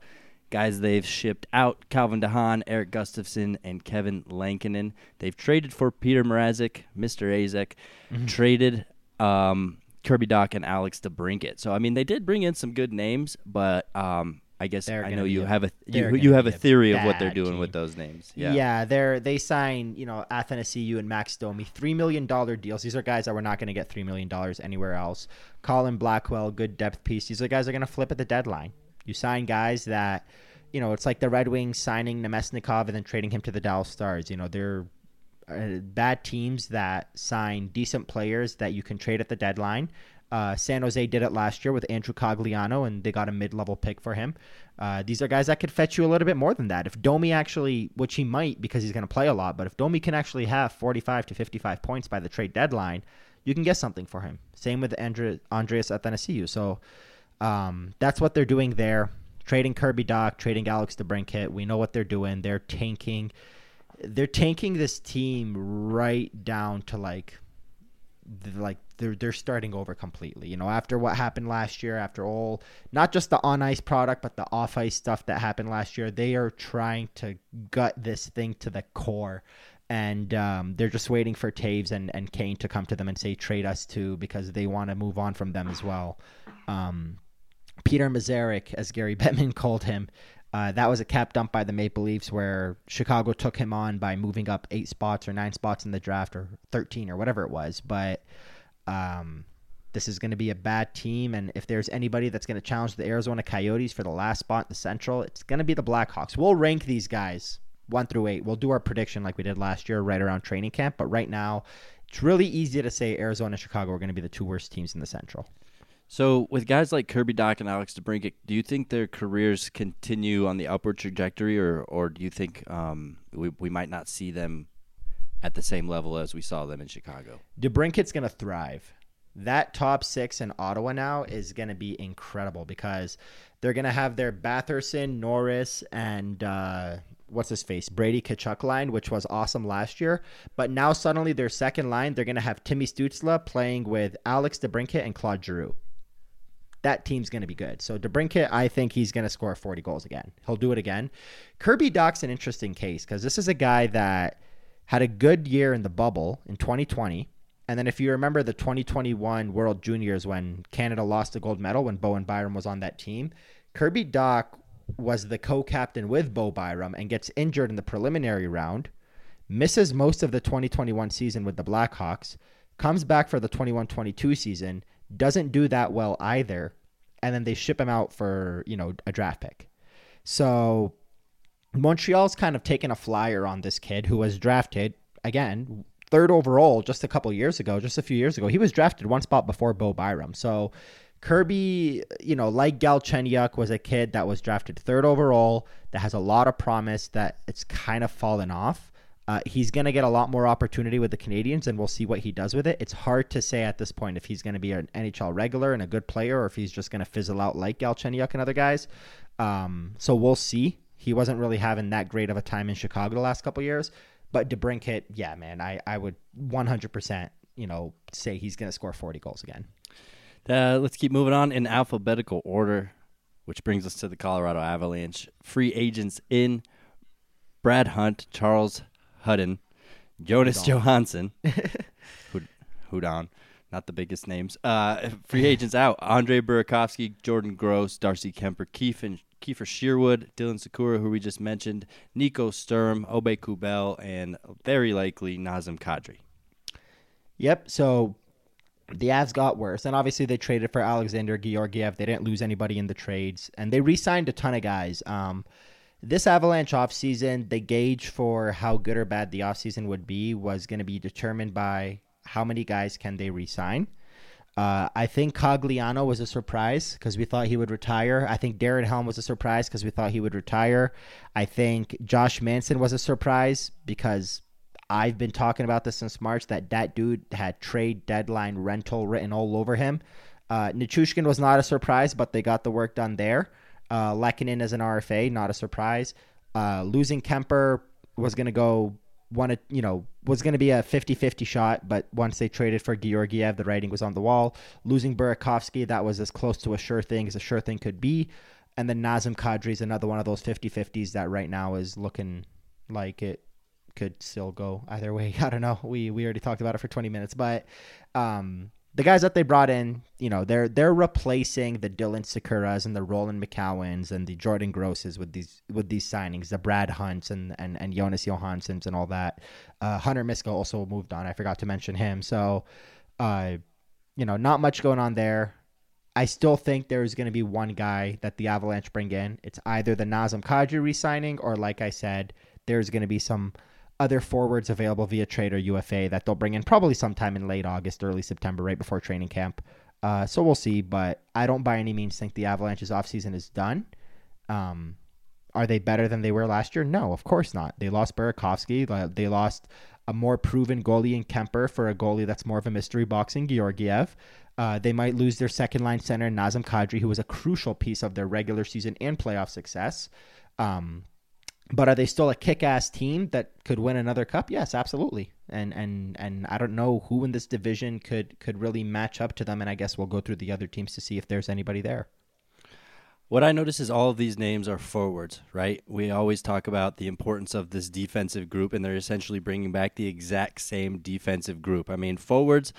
S1: guys they've shipped out Calvin DeHaan, Erik Gustafsson, and Kevin Lankinen. They've traded for Petr Mrazek, Mr. Azek,
S2: Mm-hmm.
S1: traded um, Kirby Dach and Alex DeBrincat. So I mean, they did bring in some good names, but um, I guess
S2: They're
S1: I know you
S2: a-
S1: have a you, you have a
S2: be a
S1: theory of what they're doing
S2: team.
S1: with those names.
S2: Yeah,
S1: Yeah.
S2: they're they sign you know Athanasiou and Max Domi three million dollar deals. These are guys that we're not going to get three million dollars anywhere else. Colin Blackwell, good depth piece. These are guys that are going to flip at the deadline. You sign guys that you know it's like the Red Wings signing Namestnikov and then trading him to the Dallas Stars. You know they're uh, bad teams that sign decent players that you can trade at the deadline. Uh, San Jose did it last year with Andrew Cogliano, and they got a mid-level pick for him. Uh, these are guys that could fetch you a little bit more than that. If Domi actually, which he might because he's going to play a lot, but if Domi can actually have 45 to 55 points by the trade deadline, you can get something for him. Same with Andre, Andreas Athanasiou. So um, that's what they're doing there. Trading Kirby Dach, trading Alex DeBrincat. We know what they're doing. They're tanking. They're tanking this team right down to like like they're they're starting over completely. You know, after what happened last year, after all, not just the on ice product, but the off ice stuff that happened last year, they are trying to gut this thing to the core. And um, they're just waiting for Toews and, and Kane to come to them and say trade us too because they want to move on from them as well. Um, Peter Mazerik, as Gary Bettman called him, uh, that was a cap dump by the Maple Leafs where Chicago took him on by moving up eight spots or nine spots in the draft or 13 or whatever it was. But um, this is going to be a bad team. And if there's anybody that's going to challenge the Arizona Coyotes for the last spot in the Central, it's going to be the Blackhawks. We'll rank these guys one through eight. We'll do our prediction like we did last year right around training camp. But right now, it's really easy to say Arizona and Chicago are going to be the two worst teams in the Central.
S1: So with guys like Kirby Dach and Alex DeBrincat, do you think their careers continue on the upward trajectory, or or do you think um, we we might not see them at the same level as we saw them in Chicago?
S2: DeBrincat's going to thrive. That top six in Ottawa now is going to be incredible because they're going to have their Batherson, Norris, and uh, what's his face, Brady Tkachuk line, which was awesome last year. But now suddenly their second line, they're going to have Timmy Stützle playing with Alex DeBrincat and Claude Giroux. That team's going to be good. So DeBrincat, I think he's going to score 40 goals again. He'll do it again. Kirby Dach's an interesting case because this is a guy that had a good year in the bubble in 2020. And then if you remember the 2021 World Juniors when Canada lost the gold medal when Bowen Byram was on that team, Kirby Dach was the co-captain with Bo Byram and gets injured in the preliminary round, misses most of the 2021 season with the Blackhawks, comes back for the 21-22 season, doesn't do that well either, and then they ship him out for, you know, a draft pick. So Montreal's kind of taken a flyer on this kid who was drafted again third overall just a couple years ago, just a few years ago. He was drafted one spot before Bo Byram. So Kirby, you know, like Galchenyuk was a kid that was drafted third overall that has a lot of promise that it's kind of fallen off. Uh, he's going to get a lot more opportunity with the Canadiens, and we'll see what he does with it. It's hard to say at this point if he's going to be an NHL regular and a good player, or if he's just going to fizzle out like Galchenyuk and other guys. Um, so we'll see. He wasn't really having that great of a time in Chicago the last couple years, but DeBrincat, yeah, man, I I would 100% you know say he's going to score 40 goals again.
S1: Uh, let's keep moving on in alphabetical order, which brings us to the Colorado Avalanche. Free agents in Brad Hunt, Charles Hudon, Jonas
S2: Hudon.
S1: Johansson, Hud- Hudon, not the biggest names. Uh, free agents out: Andre Burakovsky, Jordan Gross, Darcy Kuemper, Kiefer, Kiefer Sherwood, Dylan Sikura, who we just mentioned, Nico Sturm, Aube-Kubel, and very likely Nazem Kadri.
S2: Yep. So the Avs got worse, and obviously they traded for Alexander Georgiev. They didn't lose anybody in the trades, and they re-signed a ton of guys. Um, this Avalanche offseason, the gauge for how good or bad the offseason would be was going to be determined by how many guys can they re-sign. Uh, I think Cogliano was a surprise because we thought he would retire. I think Darren Helm was a surprise because we thought he would retire. I think Josh Manson was a surprise because I've been talking about this since March that that dude had trade deadline rental written all over him. Uh, Nichushkin was not a surprise, but they got the work done there. Uh, Lehkonen as an RFA, not a surprise. Uh, losing Kuemper was going to go one, you know, was going to be a 50-50 shot, but once they traded for Georgiev, the writing was on the wall. Losing Burakovsky, that was as close to a sure thing as a sure thing could be. And then Nazem Kadri is another one of those 50-50s that right now is looking like it could still go either way. I don't know. We we already talked about it for 20 minutes, but um, the guys that they brought in, you know, they're they're replacing the Dylan Sikuras and the Roland McKeowns and the Jordan Grosses with these with these signings, the Brad Hunts and and and Jonas Johanssons and all that. Uh, Hunter Miska also moved on. I forgot to mention him. So, uh, you know, not much going on there. I still think there's going to be one guy that the Avalanche bring in. It's either the Nazem Kadri re-signing or, like I said, there's going to be some other forwards available via trade or UFA that they'll bring in probably sometime in late August, early September, right before training camp. Uh, so we'll see, but I don't by any means think the Avalanche's offseason is done. Um, are they better than they were last year? No, of course not. They lost Burakovsky. They lost a more proven goalie in Kuemper for a goalie that's more of a mystery box in Georgiev. Uh, they might lose their second line center, Nazem Kadri, who was a crucial piece of their regular season and playoff success. Um, but are they still a kick-ass team that could win another cup? Yes, absolutely. And and and I don't know who in this division could could really match up to them. And I guess we'll go through the other teams to see if there's anybody there.
S1: What I notice is all of these names are forwards, right? We always talk about the importance of this defensive group, and they're essentially bringing back the exact same defensive group. I mean, forwards.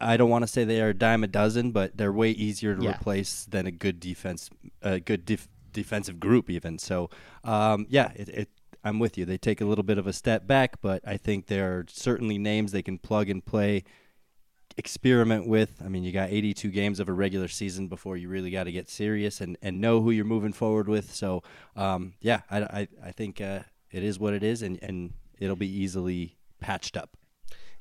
S1: I don't want to say they are a dime a dozen, but they're way easier to yeah. replace than a good defense, a good def- defensive group even. So um, yeah, it, it, I'm with you. They take a little bit of a step back, but I think there are certainly names they can plug and play, experiment with. I mean, you got 82 games of a regular season before you really got to get serious and, and know who you're moving forward with. So um, yeah, I, I, I think uh, it is what it is, and, and it'll be easily patched up.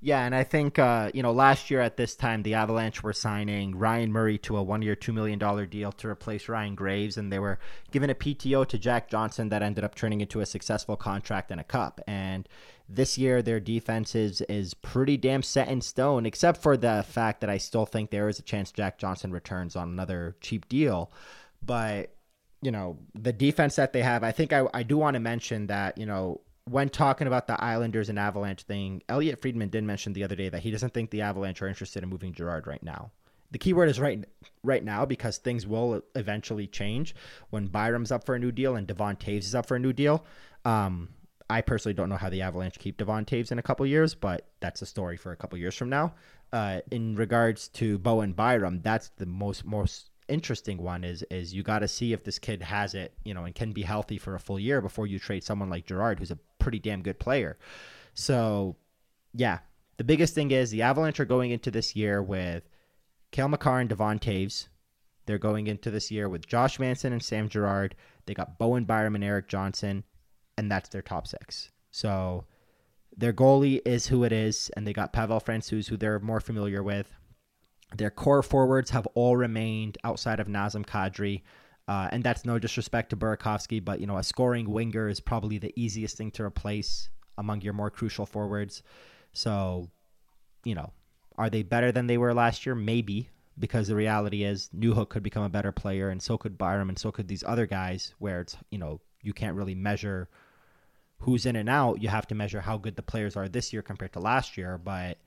S2: Yeah, and I think uh, you know last year at this time the Avalanche were signing Ryan Murray to a one-year, two million dollar deal to replace Ryan Graves, and they were giving a PTO to Jack Johnson that ended up turning into a successful contract and a cup. And this year their defense is is pretty damn set in stone, except for the fact that I still think there is a chance Jack Johnson returns on another cheap deal. But you know the defense that they have, I think I, I do want to mention that you know when talking about the Islanders and Avalanche thing, Elliotte Friedman did mention the other day that he doesn't think the Avalanche are interested in moving Girard right now. The key word is right right now because things will eventually change when Byram's up for a new deal and Devon Toews is up for a new deal. Um, I personally don't know how the Avalanche keep Devon Toews in a couple years, but that's a story for a couple years from now. Uh, in regards to Bowen Byram, that's the most most interesting one is is you got to see if this kid has it, you know, and can be healthy for a full year before you trade someone like Girard, who's a pretty damn good player. So, yeah, the biggest thing is the Avalanche are going into this year with Cale Makar and Devon Toews. They're going into this year with Josh Manson and Sam Girard. They got Bowen Byram and Erik Johnson, and that's their top six. So their goalie is who it is, and they got Pavel Francouz, who they're more familiar with. Their core forwards have all remained outside of Nazem Kadri. Uh, and that's no disrespect to Burakovsky, but you know a scoring winger is probably the easiest thing to replace among your more crucial forwards. So, you know, are they better than they were last year? Maybe, because the reality is Newhook could become a better player, and so could Byram, and so could these other guys. Where it's you know you can't really measure who's in and out. You have to measure how good the players are this year compared to last year. But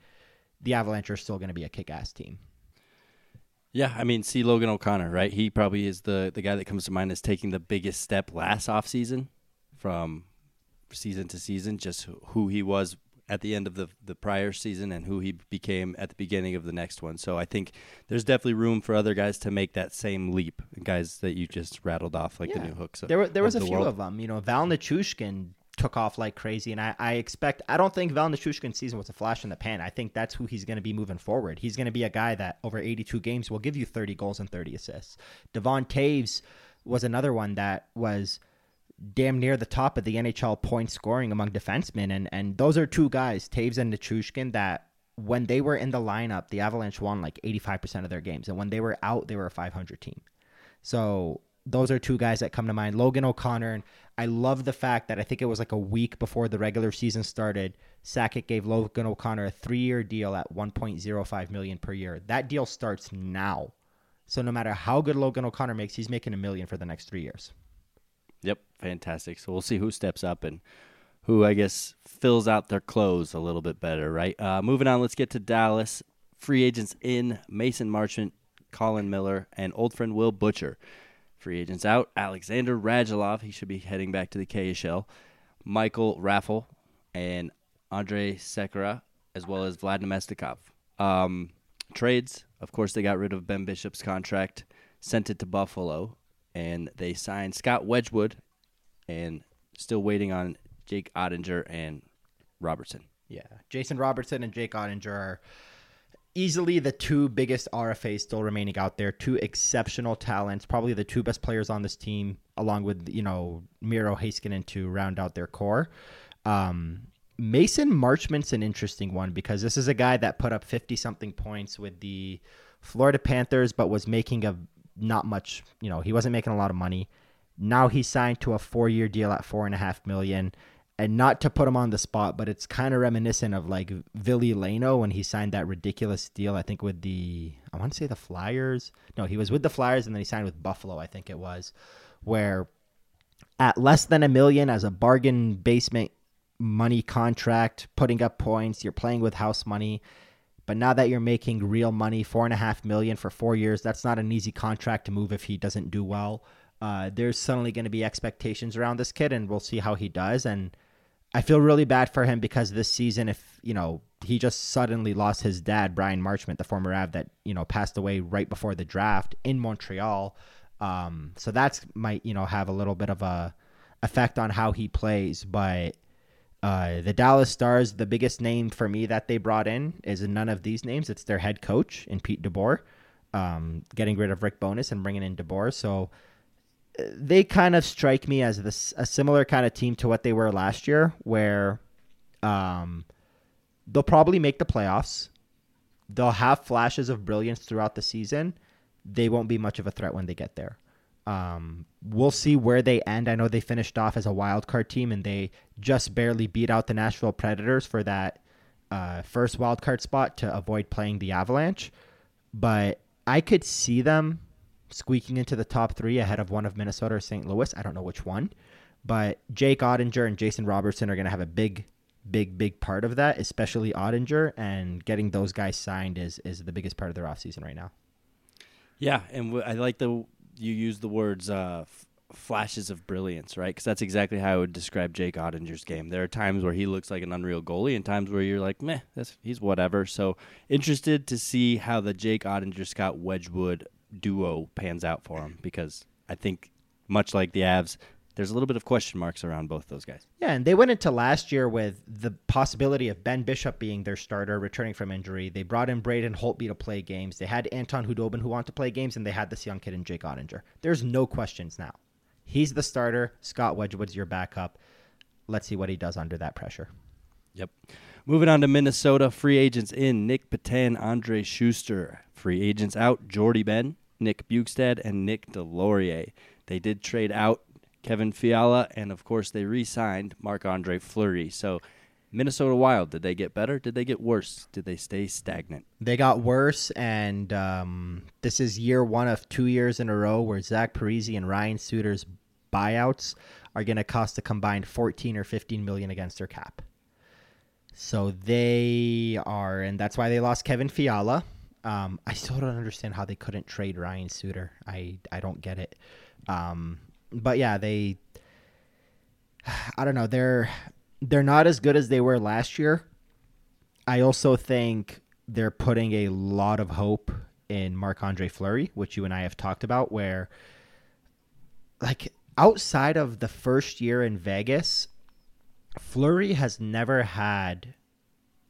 S2: the Avalanche are still going to be a kick-ass team.
S1: Yeah, I mean, see Logan O'Connor, right? He probably is the the guy that comes to mind as taking the biggest step last off season from season to season, just who he was at the end of the the prior season and who he became at the beginning of the next one. So I think there's definitely room for other guys to make that same leap. Guys that you just rattled off like yeah. the Newhooks.
S2: There were there was a the few world. of them. You know, Val Nichushkin took off like crazy. And I, I expect, I don't think Val Nichushkin's season was a flash in the pan. I think that's who he's going to be moving forward. He's going to be a guy that over 82 games will give you 30 goals and 30 assists. Devon Toews was another one that was damn near the top of the NHL point scoring among defensemen. And, and those are two guys, Toews and Nichushkin, that when they were in the lineup, the Avalanche won like 85% of their games. And when they were out, they were a 500 team. So those are two guys that come to mind. Logan O'Connor. And I love the fact that I think it was like a week before the regular season started. Sakic gave Logan O'Connor a three-year deal at 1.05 million per year. That deal starts now. So no matter how good Logan O'Connor makes, he's making a million for the next three years.
S1: Yep, fantastic. So we'll see who steps up and who I guess fills out their clothes a little bit better, right? Uh, moving on, let's get to Dallas. Free agents in Mason Marchment, Colin Miller, and old friend Will Butcher. Free agents out Alexander Radulov, he should be heading back to the KHL. Michael Raffl and Andre Sekera, as well as Vlad Namestnikov. Um, trades, of course, they got rid of Ben Bishop's contract, sent it to Buffalo, and they signed Scott Wedgewood, and still waiting on Jake Oettinger and Robertson.
S2: Yeah, Jason Robertson and Jake Oettinger are easily the two biggest RFAs still remaining out there. Two exceptional talents, probably the two best players on this team, along with you know Miro Heiskanen to round out their core. Um, Mason Marchment's an interesting one because this is a guy that put up fifty something points with the Florida Panthers, but was making a not much. You know, he wasn't making a lot of money. Now he's signed to a four year deal at four and a half million and not to put him on the spot, but it's kind of reminiscent of like Ville Leino when he signed that ridiculous deal. I think with the I want to say the Flyers. No, he was with the Flyers and then he signed with Buffalo. I think it was where at less than a million as a bargain basement money contract, putting up points, you're playing with house money. But now that you're making real money, four and a half million for four years, that's not an easy contract to move if he doesn't do well. Uh, there's suddenly going to be expectations around this kid, and we'll see how he does. And I feel really bad for him because this season, if you know, he just suddenly lost his dad, Bryan Marchment, the former Av that you know passed away right before the draft in Montreal. Um, so that's might you know have a little bit of a effect on how he plays. But uh, the Dallas Stars, the biggest name for me that they brought in is none of these names. It's their head coach in Pete DeBoer, um, getting rid of Rick Bowness and bringing in DeBoer. So they kind of strike me as this a similar kind of team to what they were last year, where um, they'll probably make the playoffs. They'll have flashes of brilliance throughout the season. They won't be much of a threat when they get there. Um, we'll see where they end. I know they finished off as a wild card team and they just barely beat out the Nashville Predators for that uh, first wild card spot to avoid playing the Avalanche. But I could see them squeaking into the top three ahead of one of Minnesota or St. Louis. I don't know which one, but Jake Oettinger and Jason Robertson are going to have a big, big, big part of that, especially Oettinger, and getting those guys signed is is the biggest part of their offseason right now.
S1: Yeah, and w- I like the you use the words uh, flashes of brilliance, right? Because that's exactly how I would describe Jake Oettinger's game. There are times where he looks like an unreal goalie, and times where you're like, meh, he's whatever. So interested to see how the Jake Oettinger Scott Wedgewood duo pans out for him because I think much like the Avs, there's a little bit of question marks around both those guys.
S2: Yeah, and they went into last year with the possibility of Ben Bishop being their starter, returning from injury. They brought in Braden Holtby to play games. They had Anton Khudobin who wanted to play games, and they had this young kid in Jake Oettinger. There's no questions now. He's the starter. Scott Wedgewood's your backup. Let's see what he does under that pressure.
S1: Yep. Moving on to Minnesota, free agents in Nic Petan, Andre Sustr. Free agents out Jordie Benn, Nick Bjugstad, and Nick Deslauriers. They did trade out Kevin Fiala, and of course they re-signed Marc Andre Fleury. So Minnesota Wild, did they get better? Did they get worse? Did they stay stagnant?
S2: They got worse, and um, this is year one of two years in a row where Zach Parise and Ryan Suter's buyouts are going to cost a combined 14 or 15 million against their cap. So they are, and that's why they lost Kevin Fiala. Um, I still don't understand how they couldn't trade Ryan Suter. I I don't get it. Um, but yeah, they. I don't know. They're they're not as good as they were last year. I also think they're putting a lot of hope in Marc Andre Fleury, which you and I have talked about, where like outside of the first year in Vegas, Fleury has never had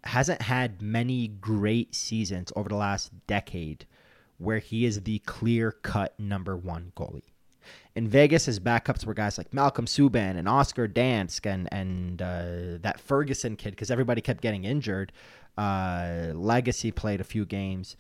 S2: hasn't had many great seasons over the last decade where he is the clear cut number one goalie. In Vegas, his backups were guys like Malcolm Subban and Oscar Dansk and and uh, that Ferguson kid because everybody kept getting injured. Uh, Lagacé played a few games,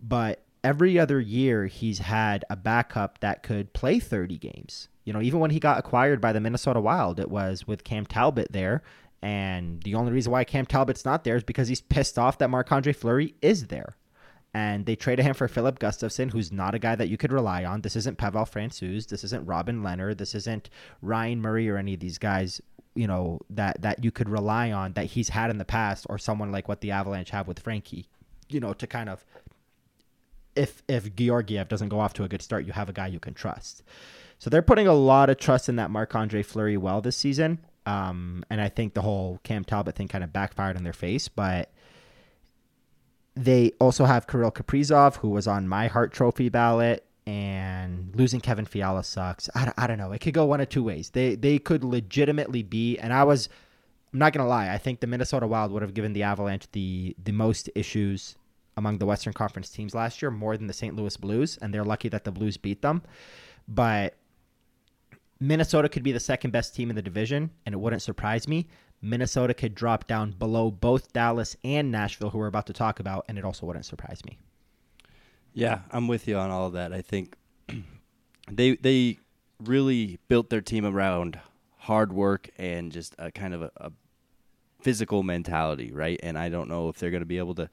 S2: but every other year he's had a backup that could play 30 games. You know, even when he got acquired by the Minnesota Wild, it was with Cam Talbot there. And the only reason why Cam Talbot's not there is because he's pissed off that Marc Andre Fleury is there. and they traded him for Filip Gustavsson, who's not a guy that you could rely on. This isn't Pavel Francouz. This isn't Robin Lehner. This isn't Ryan Murray or any of these guys. You know that that you could rely on that he's had in the past, or someone like what the Avalanche have with Frankie. You know to kind of if if Georgiev doesn't go off to a good start, you have a guy you can trust. So they're putting a lot of trust in that Marc Andre Fleury well this season. Um, and I think the whole Cam Talbot thing kind of backfired in their face, but they also have Kirill Kaprizov, who was on my Hart Trophy ballot, and losing Kevin Fiala sucks. I, I don't know. It could go one of two ways. They they could legitimately be, and I was, I'm not gonna lie. I think the Minnesota Wild would have given the Avalanche the the most issues among the Western Conference teams last year, more than the St. Louis Blues, and they're lucky that the Blues beat them. But Minnesota could be the second best team in the division, and it wouldn't surprise me. Minnesota could drop down below both Dallas and Nashville, who we're about to talk about, and it also wouldn't surprise me.
S1: Yeah, I'm with you on all of that. I think they they really built their team around hard work and just a kind of a, a physical mentality, right? And I don't know if they're going to be able to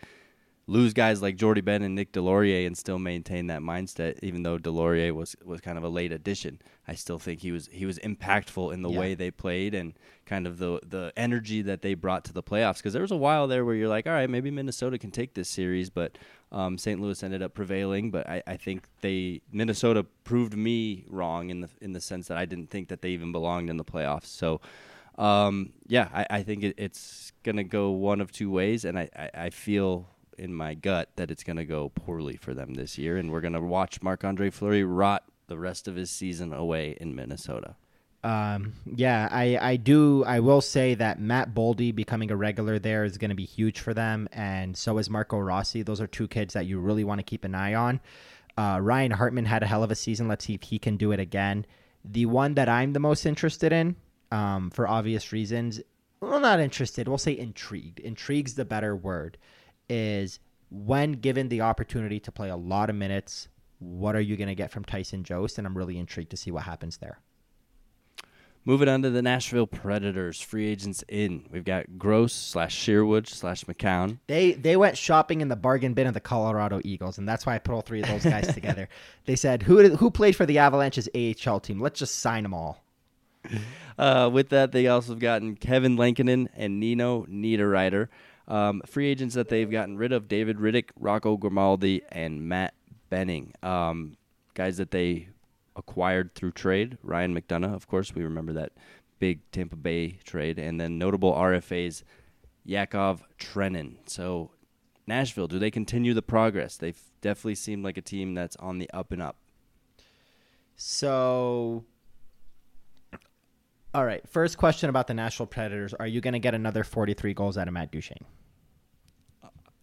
S1: lose guys like Jordie Benn and Nick Deslauriers and still maintain that mindset. Even though Deslauriers was was kind of a late addition, I still think he was he was impactful in the yeah. way they played and kind of the the energy that they brought to the playoffs. Because there was a while there where you're like, all right, maybe Minnesota can take this series, but um, St. Louis ended up prevailing. But I, I think they Minnesota proved me wrong in the in the sense that I didn't think that they even belonged in the playoffs. So. Um, yeah, I, I think it, it's gonna go one of two ways, and I, I, I feel in my gut that it's going to go poorly for them this year, and we're going to watch Marc Andre Fleury rot the rest of his season away in Minnesota.
S2: Um, yeah, I, I do. I will say that Matt Boldy becoming a regular there is going to be huge for them, and so is Marco Rossi. Those are two kids that you really want to keep an eye on. Uh, Ryan Hartman had a hell of a season. Let's see if he can do it again. The one that I'm the most interested in, um, for obvious reasons, well, not interested. We'll say intrigued. Intrigue's the better word is when given the opportunity to play a lot of minutes, what are you going to get from Tyson Jost? And I'm really intrigued to see what happens there.
S1: Moving on to the Nashville Predators, free agents in. We've got Gross slash Sherwood slash McKeown.
S2: They they went shopping in the bargain bin of the Colorado Eagles, and that's why I put all three of those guys together. They said, "Who who played for the Avalanche's AHL team? Let's just sign them all."
S1: Uh, with that, they also have gotten Kevin Lankinen and Nino Niederreiter. Um, free agents that they've gotten rid of: David Rittich, Rocco Grimaldi, and Matt Benning. Um, guys that they acquired through trade. Ryan McDonagh, of course, we remember that big Tampa Bay trade, and then notable RFAs: Yakov Trenin. So Nashville, do they continue the progress? They've definitely seemed like a team that's on the up and up.
S2: So all right. First question about the Nashville Predators: Are you going to get another 43 goals out of Matt Duchene?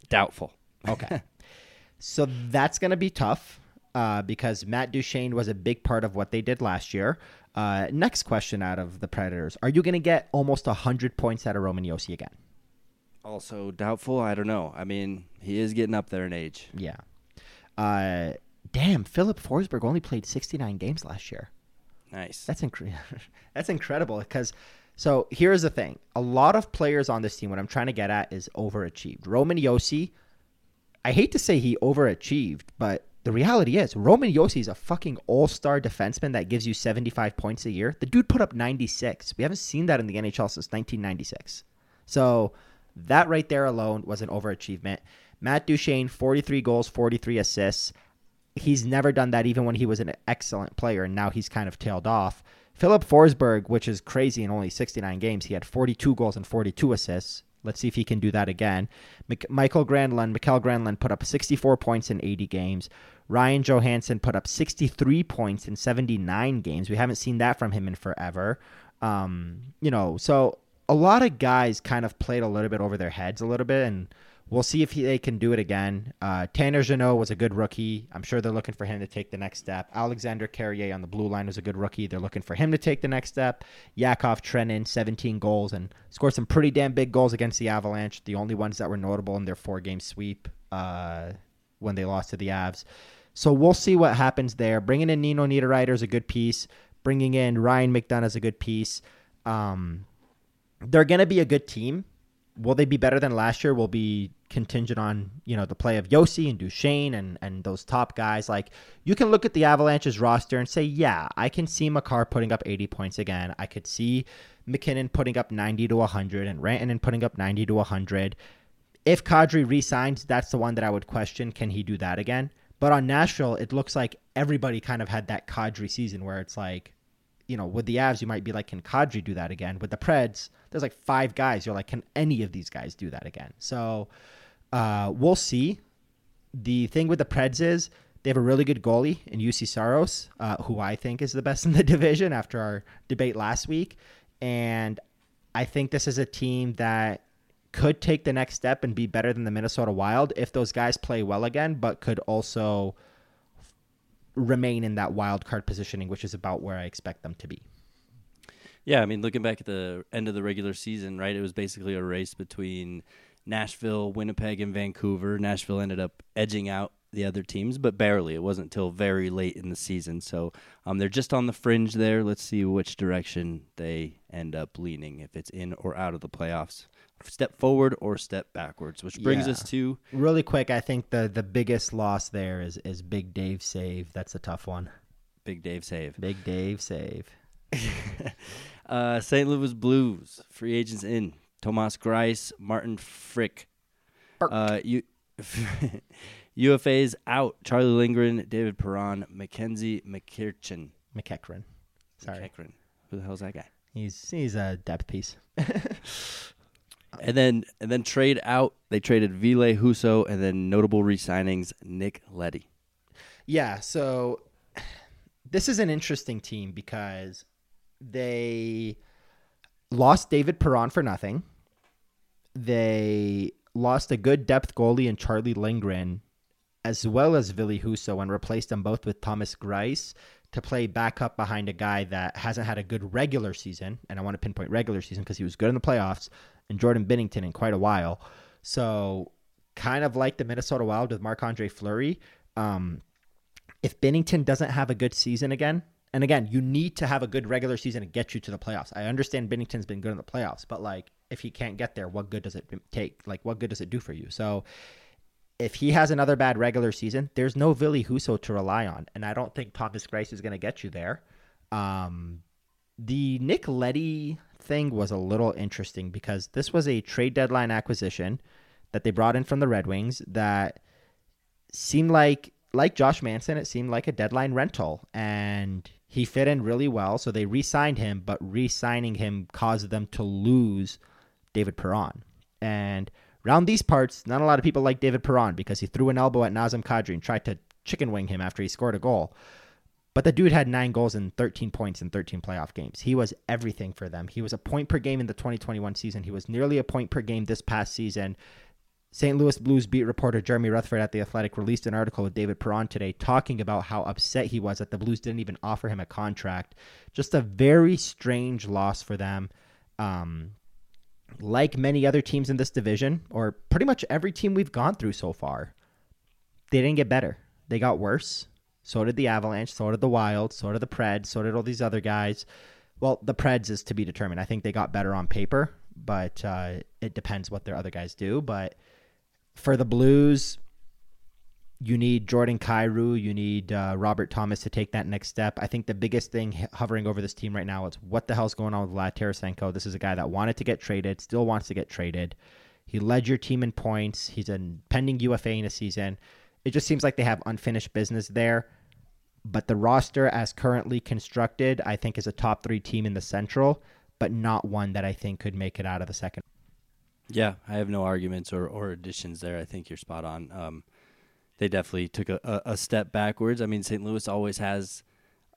S1: Doubtful.
S2: Okay. so that's going to be tough uh, because Matt Duchene was a big part of what they did last year. Uh, next question out of the Predators: Are you going to get almost 100 points out of Roman Josi again?
S1: Also doubtful. I don't know. I mean, he is getting up there in age.
S2: Yeah. Uh, damn, Filip Forsberg only played 69 games last year.
S1: Nice.
S2: That's incredible. That's incredible because. So here's the thing: a lot of players on this team. What I'm trying to get at is overachieved. Roman Josi. I hate to say he overachieved, but the reality is Roman Josi is a fucking all-star defenseman that gives you 75 points a year. The dude put up 96. We haven't seen that in the NHL since 1996. So that right there alone was an overachievement. Matt Duchene, 43 goals, 43 assists he's never done that even when he was an excellent player, and now he's kind of tailed off. Filip Forsberg, which is crazy in only 69 games, he had 42 goals and 42 assists. Let's see if he can do that again. Michael Granlund, Mikael Granlund put up 64 points in 80 games. Ryan Johansen put up 63 points in 79 games. We haven't seen that from him in forever. Um, you know, so a lot of guys kind of played a little bit over their heads a little bit and We'll see if he, they can do it again. Uh, Tanner Jeannot was a good rookie. I'm sure they're looking for him to take the next step. Alexander Carrier on the blue line was a good rookie. They're looking for him to take the next step. Yakov Trenin, 17 goals and scored some pretty damn big goals against the Avalanche. The only ones that were notable in their four game sweep uh, when they lost to the Avs. So we'll see what happens there. Bringing in Nino Niederreiter is a good piece. Bringing in Ryan McDonagh is a good piece. Um, they're going to be a good team will they be better than last year? Will be contingent on you know the play of Josi and Duchene and and those top guys. Like you can look at the Avalanche's roster and say, yeah, I can see Makar putting up 80 points again. I could see MacKinnon putting up 90 to 100 and Rantanen putting up 90 to 100. If Kadri resigns, that's the one that I would question. Can he do that again? But on Nashville, it looks like everybody kind of had that Kadri season where it's like, you know, with the Avs, you might be like, can Kadri do that again? With the Preds, there's like five guys. You're like, can any of these guys do that again? So uh, we'll see. The thing with the Preds is they have a really good goalie in Juuse Saros, uh, who I think is the best in the division after our debate last week. And I think this is a team that could take the next step and be better than the Minnesota Wild if those guys play well again, but could also remain in that wild card positioning, which is about where I expect them to be.
S1: Yeah, I mean, looking back at the end of the regular season, right, it was basically a race between Nashville, Winnipeg, and Vancouver. Nashville ended up edging out the other teams, but barely. It wasn't until very late in the season. So um, they're just on the fringe there. Let's see which direction they end up leaning, if it's in or out of the playoffs. Step forward or step backwards, which brings
S2: Yeah.
S1: us to
S2: Really quick, I think the the biggest loss there is is Big Dave save. That's a tough one.
S1: Big Dave save.
S2: Big Dave save.
S1: uh, St. Louis Blues free agents in Tomas Greiss, Martin Frick.
S2: Burke.
S1: Uh, U- UFA's out. Charlie Lindgren, David Perron, Mackenzie McKirchen.
S2: MacEachern. Sorry,
S1: MacEachern. Who the hell's that guy?
S2: he's he's a depth piece.
S1: And then and then trade out. They traded Ville Husso and then notable re-signings Nick Leddy.
S2: Yeah, so this is an interesting team because they lost David Perron for nothing. They lost a good depth goalie in Charlie Lindgren, as well as Billy Husso, and replaced them both with Thomas Greiss to play backup behind a guy that hasn't had a good regular season. And I want to pinpoint regular season because he was good in the playoffs, and Jordan Binnington in quite a while. So, kind of like the Minnesota Wild with Marc Andre Fleury. Um, if Binnington doesn't have a good season again, and again, you need to have a good regular season to get you to the playoffs. I understand Binnington's been good in the playoffs, but like if he can't get there, what good does it take? Like what good does it do for you? So if he has another bad regular season, there's no Billy Husso to rely on, and I don't think Thomas Greiss is going to get you there. Um, the Nick Leddy thing was a little interesting because this was a trade deadline acquisition that they brought in from the Red Wings that seemed like like Josh Manson, it seemed like a deadline rental, and he fit in really well. So they re-signed him, but re-signing him caused them to lose David Perron. And around these parts, not a lot of people like David Perron because he threw an elbow at Nazem Kadri and tried to chicken wing him after he scored a goal. But the dude had nine goals and 13 points in 13 playoff games. He was everything for them. He was a point per game in the 2021 season. He was nearly a point per game this past season. St. Louis Blues beat reporter Jeremy Rutherford at The Athletic released an article with David Perron today talking about how upset he was that the Blues didn't even offer him a contract. Just a very strange loss for them. Um, like many other teams in this division, or pretty much every team we've gone through so far, they didn't get better. They got worse. So did the Avalanche, so did the Wild, so did the Preds, so did all these other guys. Well, the Preds is to be determined. I think they got better on paper, but uh, it depends what their other guys do. But for the Blues, you need Jordan Kyrou, you need uh, Robert Thomas to take that next step. I think the biggest thing hovering over this team right now is what the hell's going on with Vlad Tarasenko. This is a guy that wanted to get traded, still wants to get traded. He led your team in points. He's a pending UFA in a season. It just seems like they have unfinished business there. But the roster, as currently constructed, I think is a top three team in the Central, but not one that I think could make it out of the second.
S1: Yeah, I have no arguments or, or additions there. I think you're spot on. Um, they definitely took a, a, a step backwards. I mean, St. Louis always has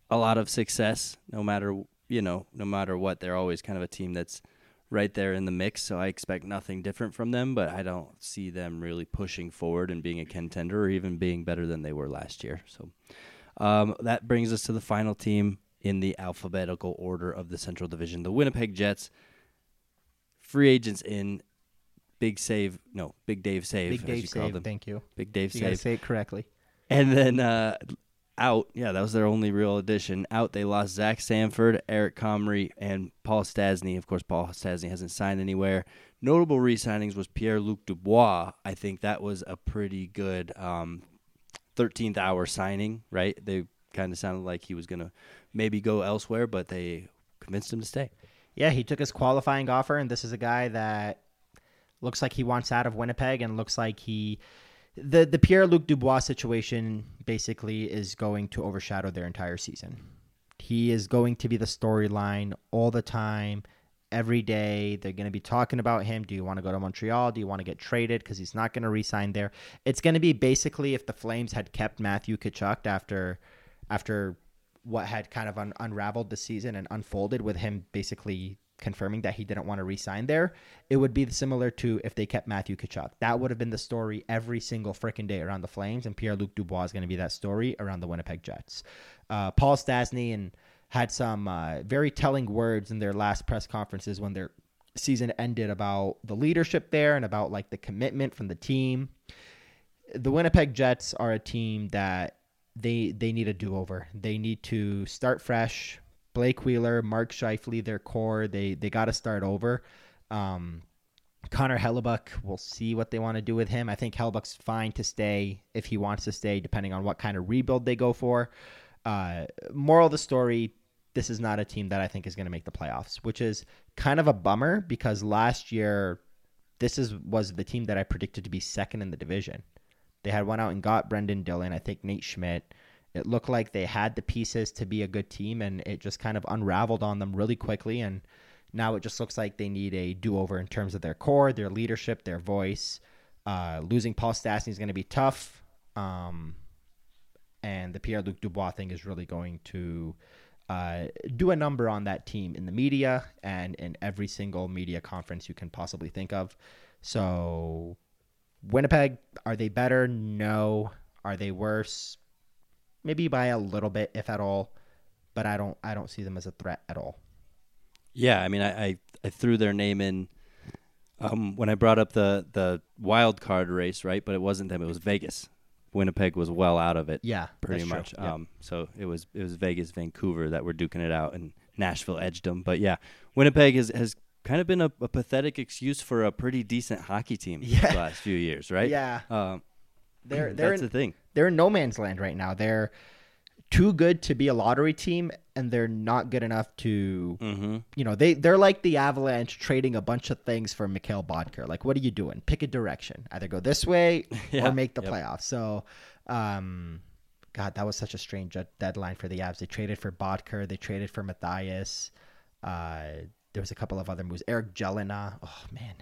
S1: a lot of success, no matter you know, no matter what. They're always kind of a team that's right there in the mix. So I expect nothing different from them, but I don't see them really pushing forward and being a contender or even being better than they were last year. So um, that brings us to the final team in the alphabetical order of the Central Division, the Winnipeg Jets. Free agents in. Big save, no, Big Dave save,
S2: Big
S1: as
S2: Dave
S1: you
S2: save.
S1: them.
S2: Thank you.
S1: Big Dave
S2: You
S1: save.
S2: say it correctly.
S1: And then uh, out. Yeah, that was their only real addition. Out, they lost Zach Sanford, Eric Comrie, and Paul Stastny. Of course, Paul Stastny hasn't signed anywhere. Notable re-signings was Pierre-Luc Dubois. I think that was a pretty good um, 13th hour signing, right? They kind of sounded like he was going to maybe go elsewhere, but they convinced him to stay.
S2: Yeah, he took his qualifying offer, and this is a guy that looks like he wants out of Winnipeg and looks like he the the Pierre Luc Dubois situation basically is going to overshadow their entire season. He is going to be the storyline all the time, every day. They're going to be talking about him. Do you want to go to Montreal? Do you want to get traded? Because he's not going to resign there. It's going to be basically if the Flames had kept Matthew Tkachuk after after what had kind of un- unraveled the season and unfolded with him basically confirming that he didn't want to resign there, it would be similar to if they kept Matthew Tkachuk. That would have been the story every single freaking day around the Flames, and Pierre Luc Dubois is going to be that story around the Winnipeg Jets. Uh, Paul Stastny and had some uh, very telling words in their last press conferences when their season ended about the leadership there and about like the commitment from the team. The Winnipeg Jets are a team that they they need a do over. They need to start fresh Blake Wheeler, Mark Scheifele, their core, they they got to start over. Um, Connor Hellebuyck, we'll see what they want to do with him. I think Hellebuyck's fine to stay if he wants to stay, depending on what kind of rebuild they go for. Uh, moral of the story: This is not a team that I think is going to make the playoffs, which is kind of a bummer because last year this is was the team that I predicted to be second in the division. They had went out and got Brendan Dillon, I think Nate Schmidt. It looked like they had the pieces to be a good team, and it just kind of unraveled on them really quickly. And now it just looks like they need a do over in terms of their core, their leadership, their voice. Uh, losing Paul Stastny is going to be tough. Um, and the Pierre Luc Dubois thing is really going to uh, do a number on that team in the media and in every single media conference you can possibly think of. So, Winnipeg, are they better? No. Are they worse? maybe by a little bit, if at all. But I don't I don't see them as a threat at all.
S1: Yeah, I mean, I I, I threw their name in um, when I brought up the the wild card race, right? But it wasn't them; it was Vegas. Winnipeg was well out of it.
S2: Yeah,
S1: pretty much. Um, so it was it was Vegas, Vancouver that were duking it out, and Nashville edged them. But yeah, Winnipeg has has kind of been a, a pathetic excuse for a pretty decent hockey team yeah. the last few years, right?
S2: Yeah.
S1: Um,
S2: they're they're
S1: that's in, the thing.
S2: They're in no man's land right now. They're too good to be a lottery team, and they're not good enough to.
S1: Mm-hmm.
S2: You know, they they're like the Avalanche trading a bunch of things for Mikkel Boedker Like, what are you doing? Pick a direction. Either go this way yeah. or make the yep. playoffs. So, um, God, that was such a strange deadline for the Avs. They traded for Boedker They traded for Matthias. Uh, there was a couple of other moves. Eric Gelinas. Oh man,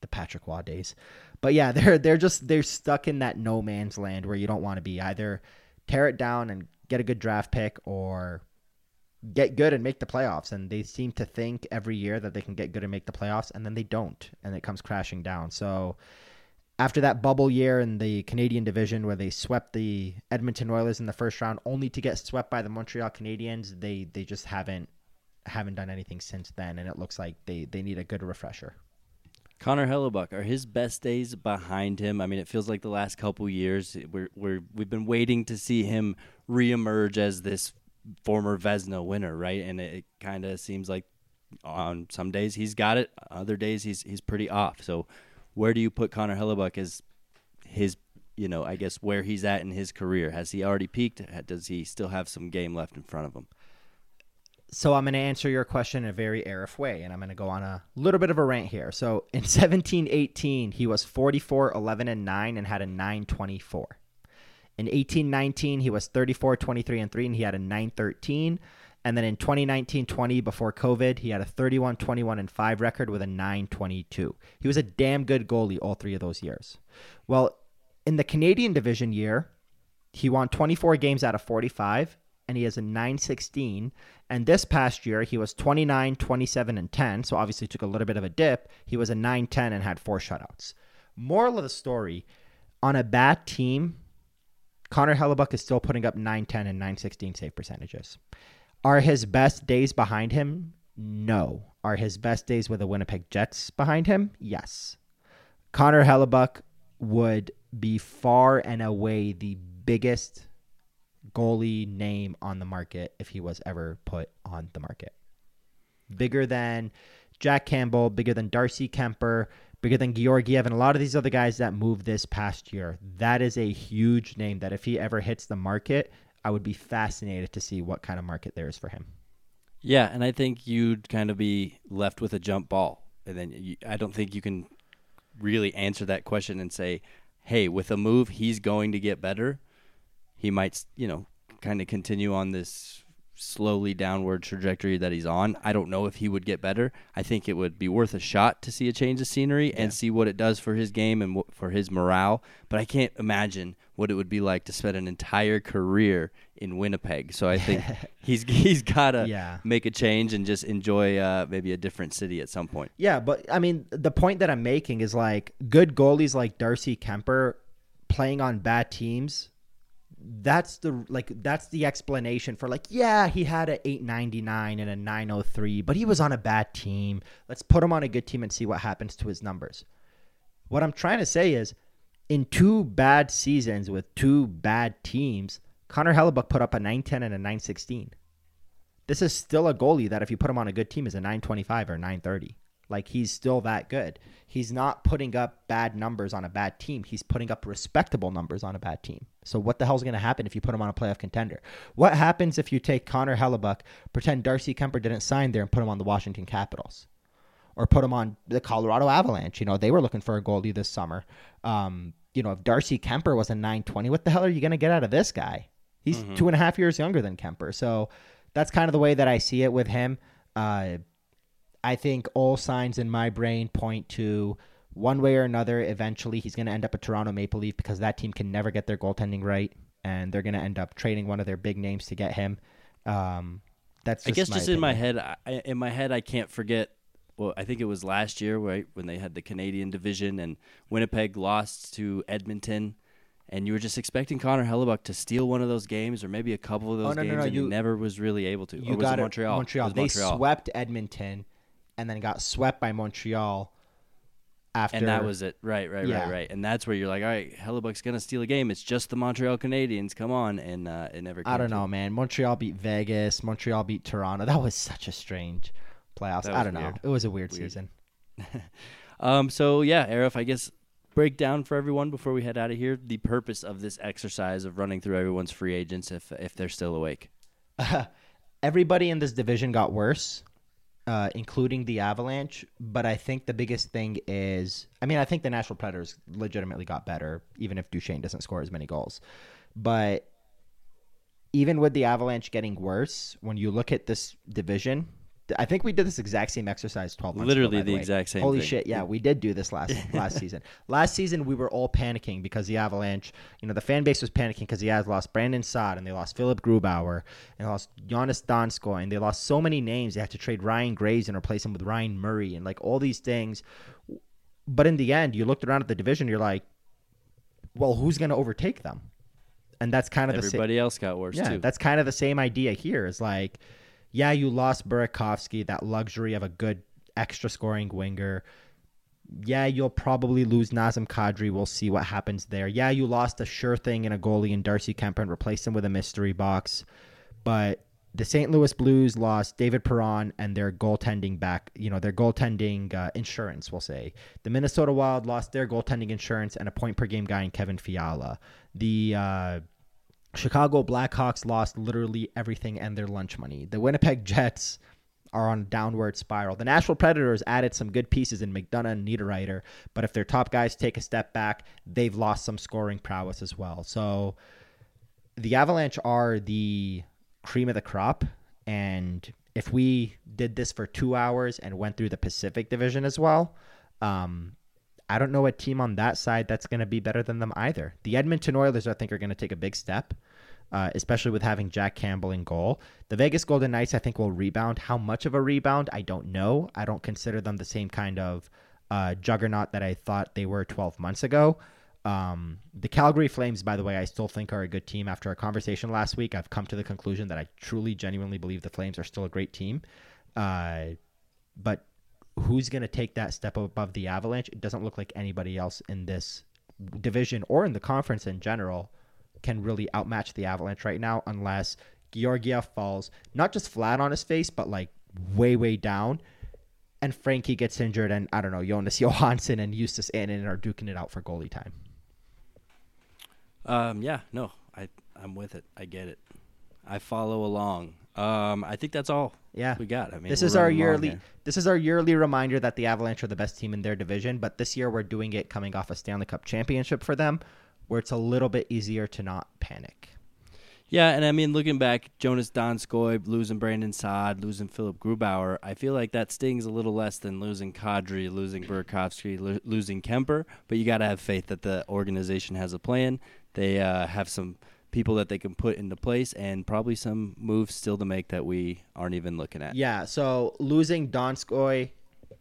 S2: the Patrick Roy days. But yeah, they're they're just they're stuck in that no man's land where you don't want to be. Either tear it down and get a good draft pick or get good and make the playoffs. And they seem to think every year that they can get good and make the playoffs, and then they don't, and it comes crashing down. So after that bubble year in the Canadian division where they swept the Edmonton Oilers in the first round, only to get swept by the Montreal Canadiens, they they just haven't haven't done anything since then, and it looks like they they need a good refresher.
S1: Connor Hellebuyck, are his best days behind him? I mean, it feels like the last couple years we're, we're we've been waiting to see him reemerge as this former Vezina winner, right? And it, it kind of seems like on some days he's got it, other days he's he's pretty off. So, where do you put Connor Hellebuyck as his, you know, I guess where he's at in his career? Has he already peaked? Does he still have some game left in front of him?
S2: So I'm going to answer your question in a very Aarif way, and I'm going to go on a little bit of a rant here. So in 1718, he was 44, 11, and 9 and had a 924. In 1819, he was 34, 23, and 3, and he had a 913. And then in 2019-20, before COVID, he had a 31, 21, and 5 record with a 922. He was a damn good goalie all three of those years. Well, in the Canadian division year, he won 24 games out of 45 and he has a 916. And this past year, he was 29, 27, and 10. So obviously took a little bit of a dip. He was a 910 and had four shutouts. Moral of the story on a bad team, Connor Hellebuyck is still putting up 910 and 916 save percentages. Are his best days behind him? No. Are his best days with the Winnipeg Jets behind him? Yes. Connor Hellebuyck would be far and away the biggest goalie name on the market if he was ever put on the market. Bigger than Jack Campbell, bigger than Darcy Kuemper, bigger than Georgiev, and a lot of these other guys that moved this past year. That is a huge name that if he ever hits the market, I would be fascinated to see what kind of market there is for him.
S1: Yeah, and I think you'd kind of be left with a jump ball. And then you, I don't think you can really answer that question and say, hey, with a move, he's going to get better. He might, you know, kind of continue on this slowly downward trajectory that he's on. I don't know if he would get better. I think it would be worth a shot to see a change of scenery yeah. and see what it does for his game and for his morale. But I can't imagine what it would be like to spend an entire career in Winnipeg. So I think he's he's got to yeah. make a change and just enjoy uh, maybe a different city at some point.
S2: Yeah, but I mean, the point that I'm making is like good goalies like Darcy Kuemper playing on bad teams that's the like that's the explanation for like yeah he had a 899 and a 903 but he was on a bad team. Let's put him on a good team and see what happens to his numbers. What i'm trying to say is in two bad seasons with two bad teams connor hellebuyck put up a 910 and a 916 this is still a goalie that if you put him on a good team is a 925 or 930 like he's still that good. He's not putting up bad numbers on a bad team. He's putting up respectable numbers on a bad team. So what the hell's going to happen if you put him on a playoff contender? What happens if you take Connor Hellebuyck, pretend Darcy Kuemper didn't sign there, and put him on the Washington Capitals? Or put him on the Colorado Avalanche. You know, they were looking for a goalie this summer. Um, you know, if Darcy Kuemper was a 920, what the hell are you going to get out of this guy? He's mm-hmm. two and a half years younger than Kuemper. So that's kind of the way that I see it with him. Uh, I think all signs in my brain point to one way or another. Eventually, he's going to end up a Toronto Maple Leaf because that team can never get their goaltending right, and they're going to end up trading one of their big names to get him. Um, that's
S1: I guess just opinion. in my head. I, in my head, I can't forget. Well, I think it was last year, right, when they had the Canadian division and Winnipeg lost to Edmonton and you were just expecting Connor Hellebuyck to steal one of those games or maybe a couple of those oh, no, games, no, no, and you, he never was really able to.
S2: You
S1: or was
S2: got
S1: it Montreal?
S2: Montreal. It they Montreal. swept Edmonton, and then got swept by Montreal after.
S1: And that was it. Right, right, yeah. right, right. And that's where you're like, all right, Hellebuyck's gonna steal a game. It's just the Montreal Canadiens. Come on, and uh, it never. I
S2: don't know, man. Montreal beat Vegas. Montreal beat Toronto. That was such a strange playoffs. I don't weird. know. It was a weird, weird. season.
S1: um. So yeah, Arif, I guess break down for everyone before we head out of here the purpose of this exercise of running through everyone's free agents if if they're still awake.
S2: Uh, everybody in this division got worse uh, including the Avalanche. But I think the biggest thing is, I mean, I think the Nashville Predators legitimately got better, even if Duchene doesn't score as many goals. But even with the Avalanche getting worse, when you look at this division, I think we did this exact same exercise 12 months
S1: Literally
S2: ago,
S1: the, the exact same
S2: Holy
S1: thing.
S2: shit, yeah, we did do this last last season. Last season we were all panicking because the Avalanche, you know, the fan base was panicking because he had lost Brandon Saad and they lost Philip Grubauer and lost Joonas Donskoi and they lost so many names. They had to trade Ryan Graves and replace him with Ryan Murray and like all these things. But in the end, you looked around at the division, you're like, well, who's going to overtake them? And that's kind of
S1: everybody
S2: the
S1: everybody else got worse
S2: yeah,
S1: too.
S2: That's kind of the same idea here. Is like yeah, you lost Burakovsky, that luxury of a good extra scoring winger. Yeah, you'll probably lose Nazem Kadri. We'll see what happens there. Yeah, you lost a sure thing in a goalie in Darcy Kuemper and replaced him with a mystery box. But the St. Louis Blues lost David Perron and their goaltending back, you know, their goaltending uh, insurance, we'll say. The Minnesota Wild lost their goaltending insurance and a point per game guy in Kevin Fiala. The uh, Chicago Blackhawks lost literally everything and their lunch money. The Winnipeg Jets are on a downward spiral. The Nashville Predators added some good pieces in McDonagh and Niederreiter, but if their top guys take a step back, they've lost some scoring prowess as well. So the Avalanche are the cream of the crop, and if we did this for two hours and went through the Pacific Division as well, um, I don't know a team on that side that's going to be better than them either. The Edmonton Oilers, I think, are going to take a big step, uh, especially with having Jack Campbell in goal. The Vegas Golden Knights, I think, will rebound. How much of a rebound, I don't know. I don't consider them the same kind of uh, juggernaut that I thought they were 12 months ago. Um, the Calgary Flames, by the way, I still think are a good team. After our conversation last week, I've come to the conclusion that I truly, genuinely believe the Flames are still a great team. Uh, but who's going to take that step above the Avalanche? It doesn't look like anybody else in this division or in the conference in general can really outmatch the Avalanche right now unless Georgiev falls not just flat on his face, but like way, way down. And Frankie gets injured, and I don't know, Jonas Johansson and Justus Annunen are duking it out for goalie time.
S1: Um, yeah, no, I I'm with it. I get it. I follow along. Um, I think that's all.
S2: Yeah,
S1: we got. I mean,
S2: this is our yearly. This is our yearly reminder that the Avalanche are the best team in their division. But this year we're doing it coming off a Stanley Cup championship for them, where it's a little bit easier to not panic.
S1: Yeah, and I mean, looking back, Joonas Donskoi losing Brandon Saad, losing Philip Grubauer, I feel like that stings a little less than losing Kadri, losing Burakovsky, lo- losing Kuemper. But you got to have faith that the organization has a plan. They uh, have some people that they can put into place and probably some moves still to make that we aren't even looking at.
S2: Yeah, so losing Donskoi,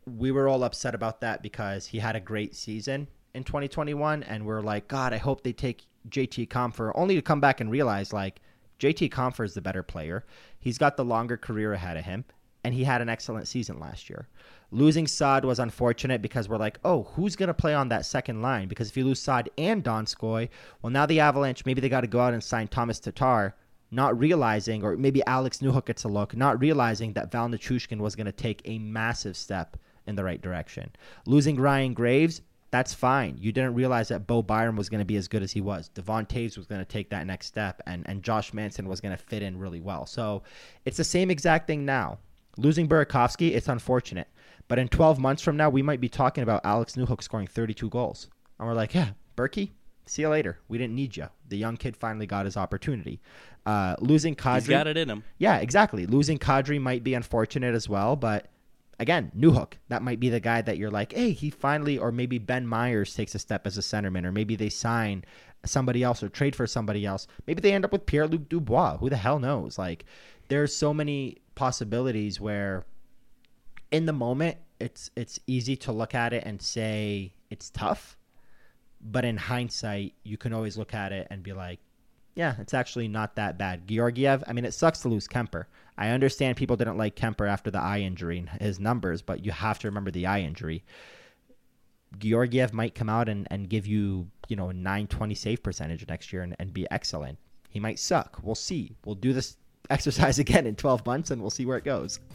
S2: we were all upset about that because he had a great season in 2021 and we're like, God, I hope they take JT Compher only to come back and realize like JT Compher is the better player. He's got the longer career ahead of him and he had an excellent season last year. Losing Saad was unfortunate because we're like, oh, who's going to play on that second line? Because if you lose Saad and Donskoi, well, now the Avalanche, maybe they got to go out and sign Tomas Tatar, not realizing, or maybe Alex Newhook gets a look, not realizing that Val Nichushkin was going to take a massive step in the right direction. Losing Ryan Graves, that's fine. You didn't realize that Bo Byram was going to be as good as he was. Devon Toews was going to take that next step, and, and Josh Manson was going to fit in really well. So it's the same exact thing now. Losing Burakovsky, it's unfortunate. But in 12 months from now, we might be talking about Alex Newhook scoring 32 goals. And we're like, yeah, Berkey, see you later. We didn't need you. The young kid finally got his opportunity. Uh, losing Kadri. He's
S1: got it in him.
S2: Yeah, exactly. Losing Kadri might be unfortunate as well, but again, Newhook, that might be the guy that you're like, hey, he finally, or maybe Ben Meyers takes a step as a centerman, or maybe they sign somebody else or trade for somebody else. Maybe they end up with Pierre Luc Dubois. Who the hell knows? Like, there's so many possibilities where in the moment it's it's easy to look at it and say it's tough but in hindsight you can always look at it and be like yeah it's actually not that bad. Georgiev i mean it sucks to lose kuemper. I understand people didn't like kuemper after the eye injury and his numbers but you have to remember the eye injury. Georgiev might come out and, and give you you know a 920 save percentage next year and, and be excellent. He might suck. We'll see. We'll do this exercise again in 12 months and we'll see where it goes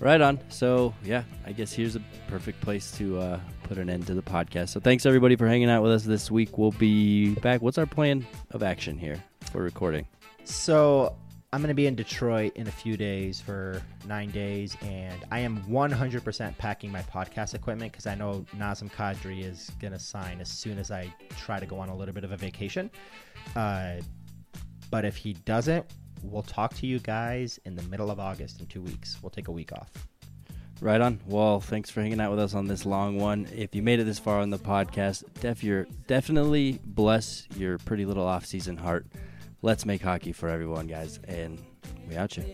S1: Right on. So, yeah, I guess here's a perfect place to uh, put an end to the podcast. So, thanks everybody for hanging out with us this week. We'll be back. What's our plan of action here for recording?
S2: So, I'm going to be in Detroit in a few days for nine days, and I am 100% packing my podcast equipment because I know Nazem Kadri is going to sign as soon as I try to go on a little bit of a vacation. Uh, but if he doesn't, we'll talk to you guys in the middle of August in two weeks. We'll take a week off.
S1: Right on. Well, thanks for hanging out with us on this long one. If you made it this far on the podcast, def you're definitely bless your pretty little off-season heart. Let's make hockey for everyone, guys, and we out you.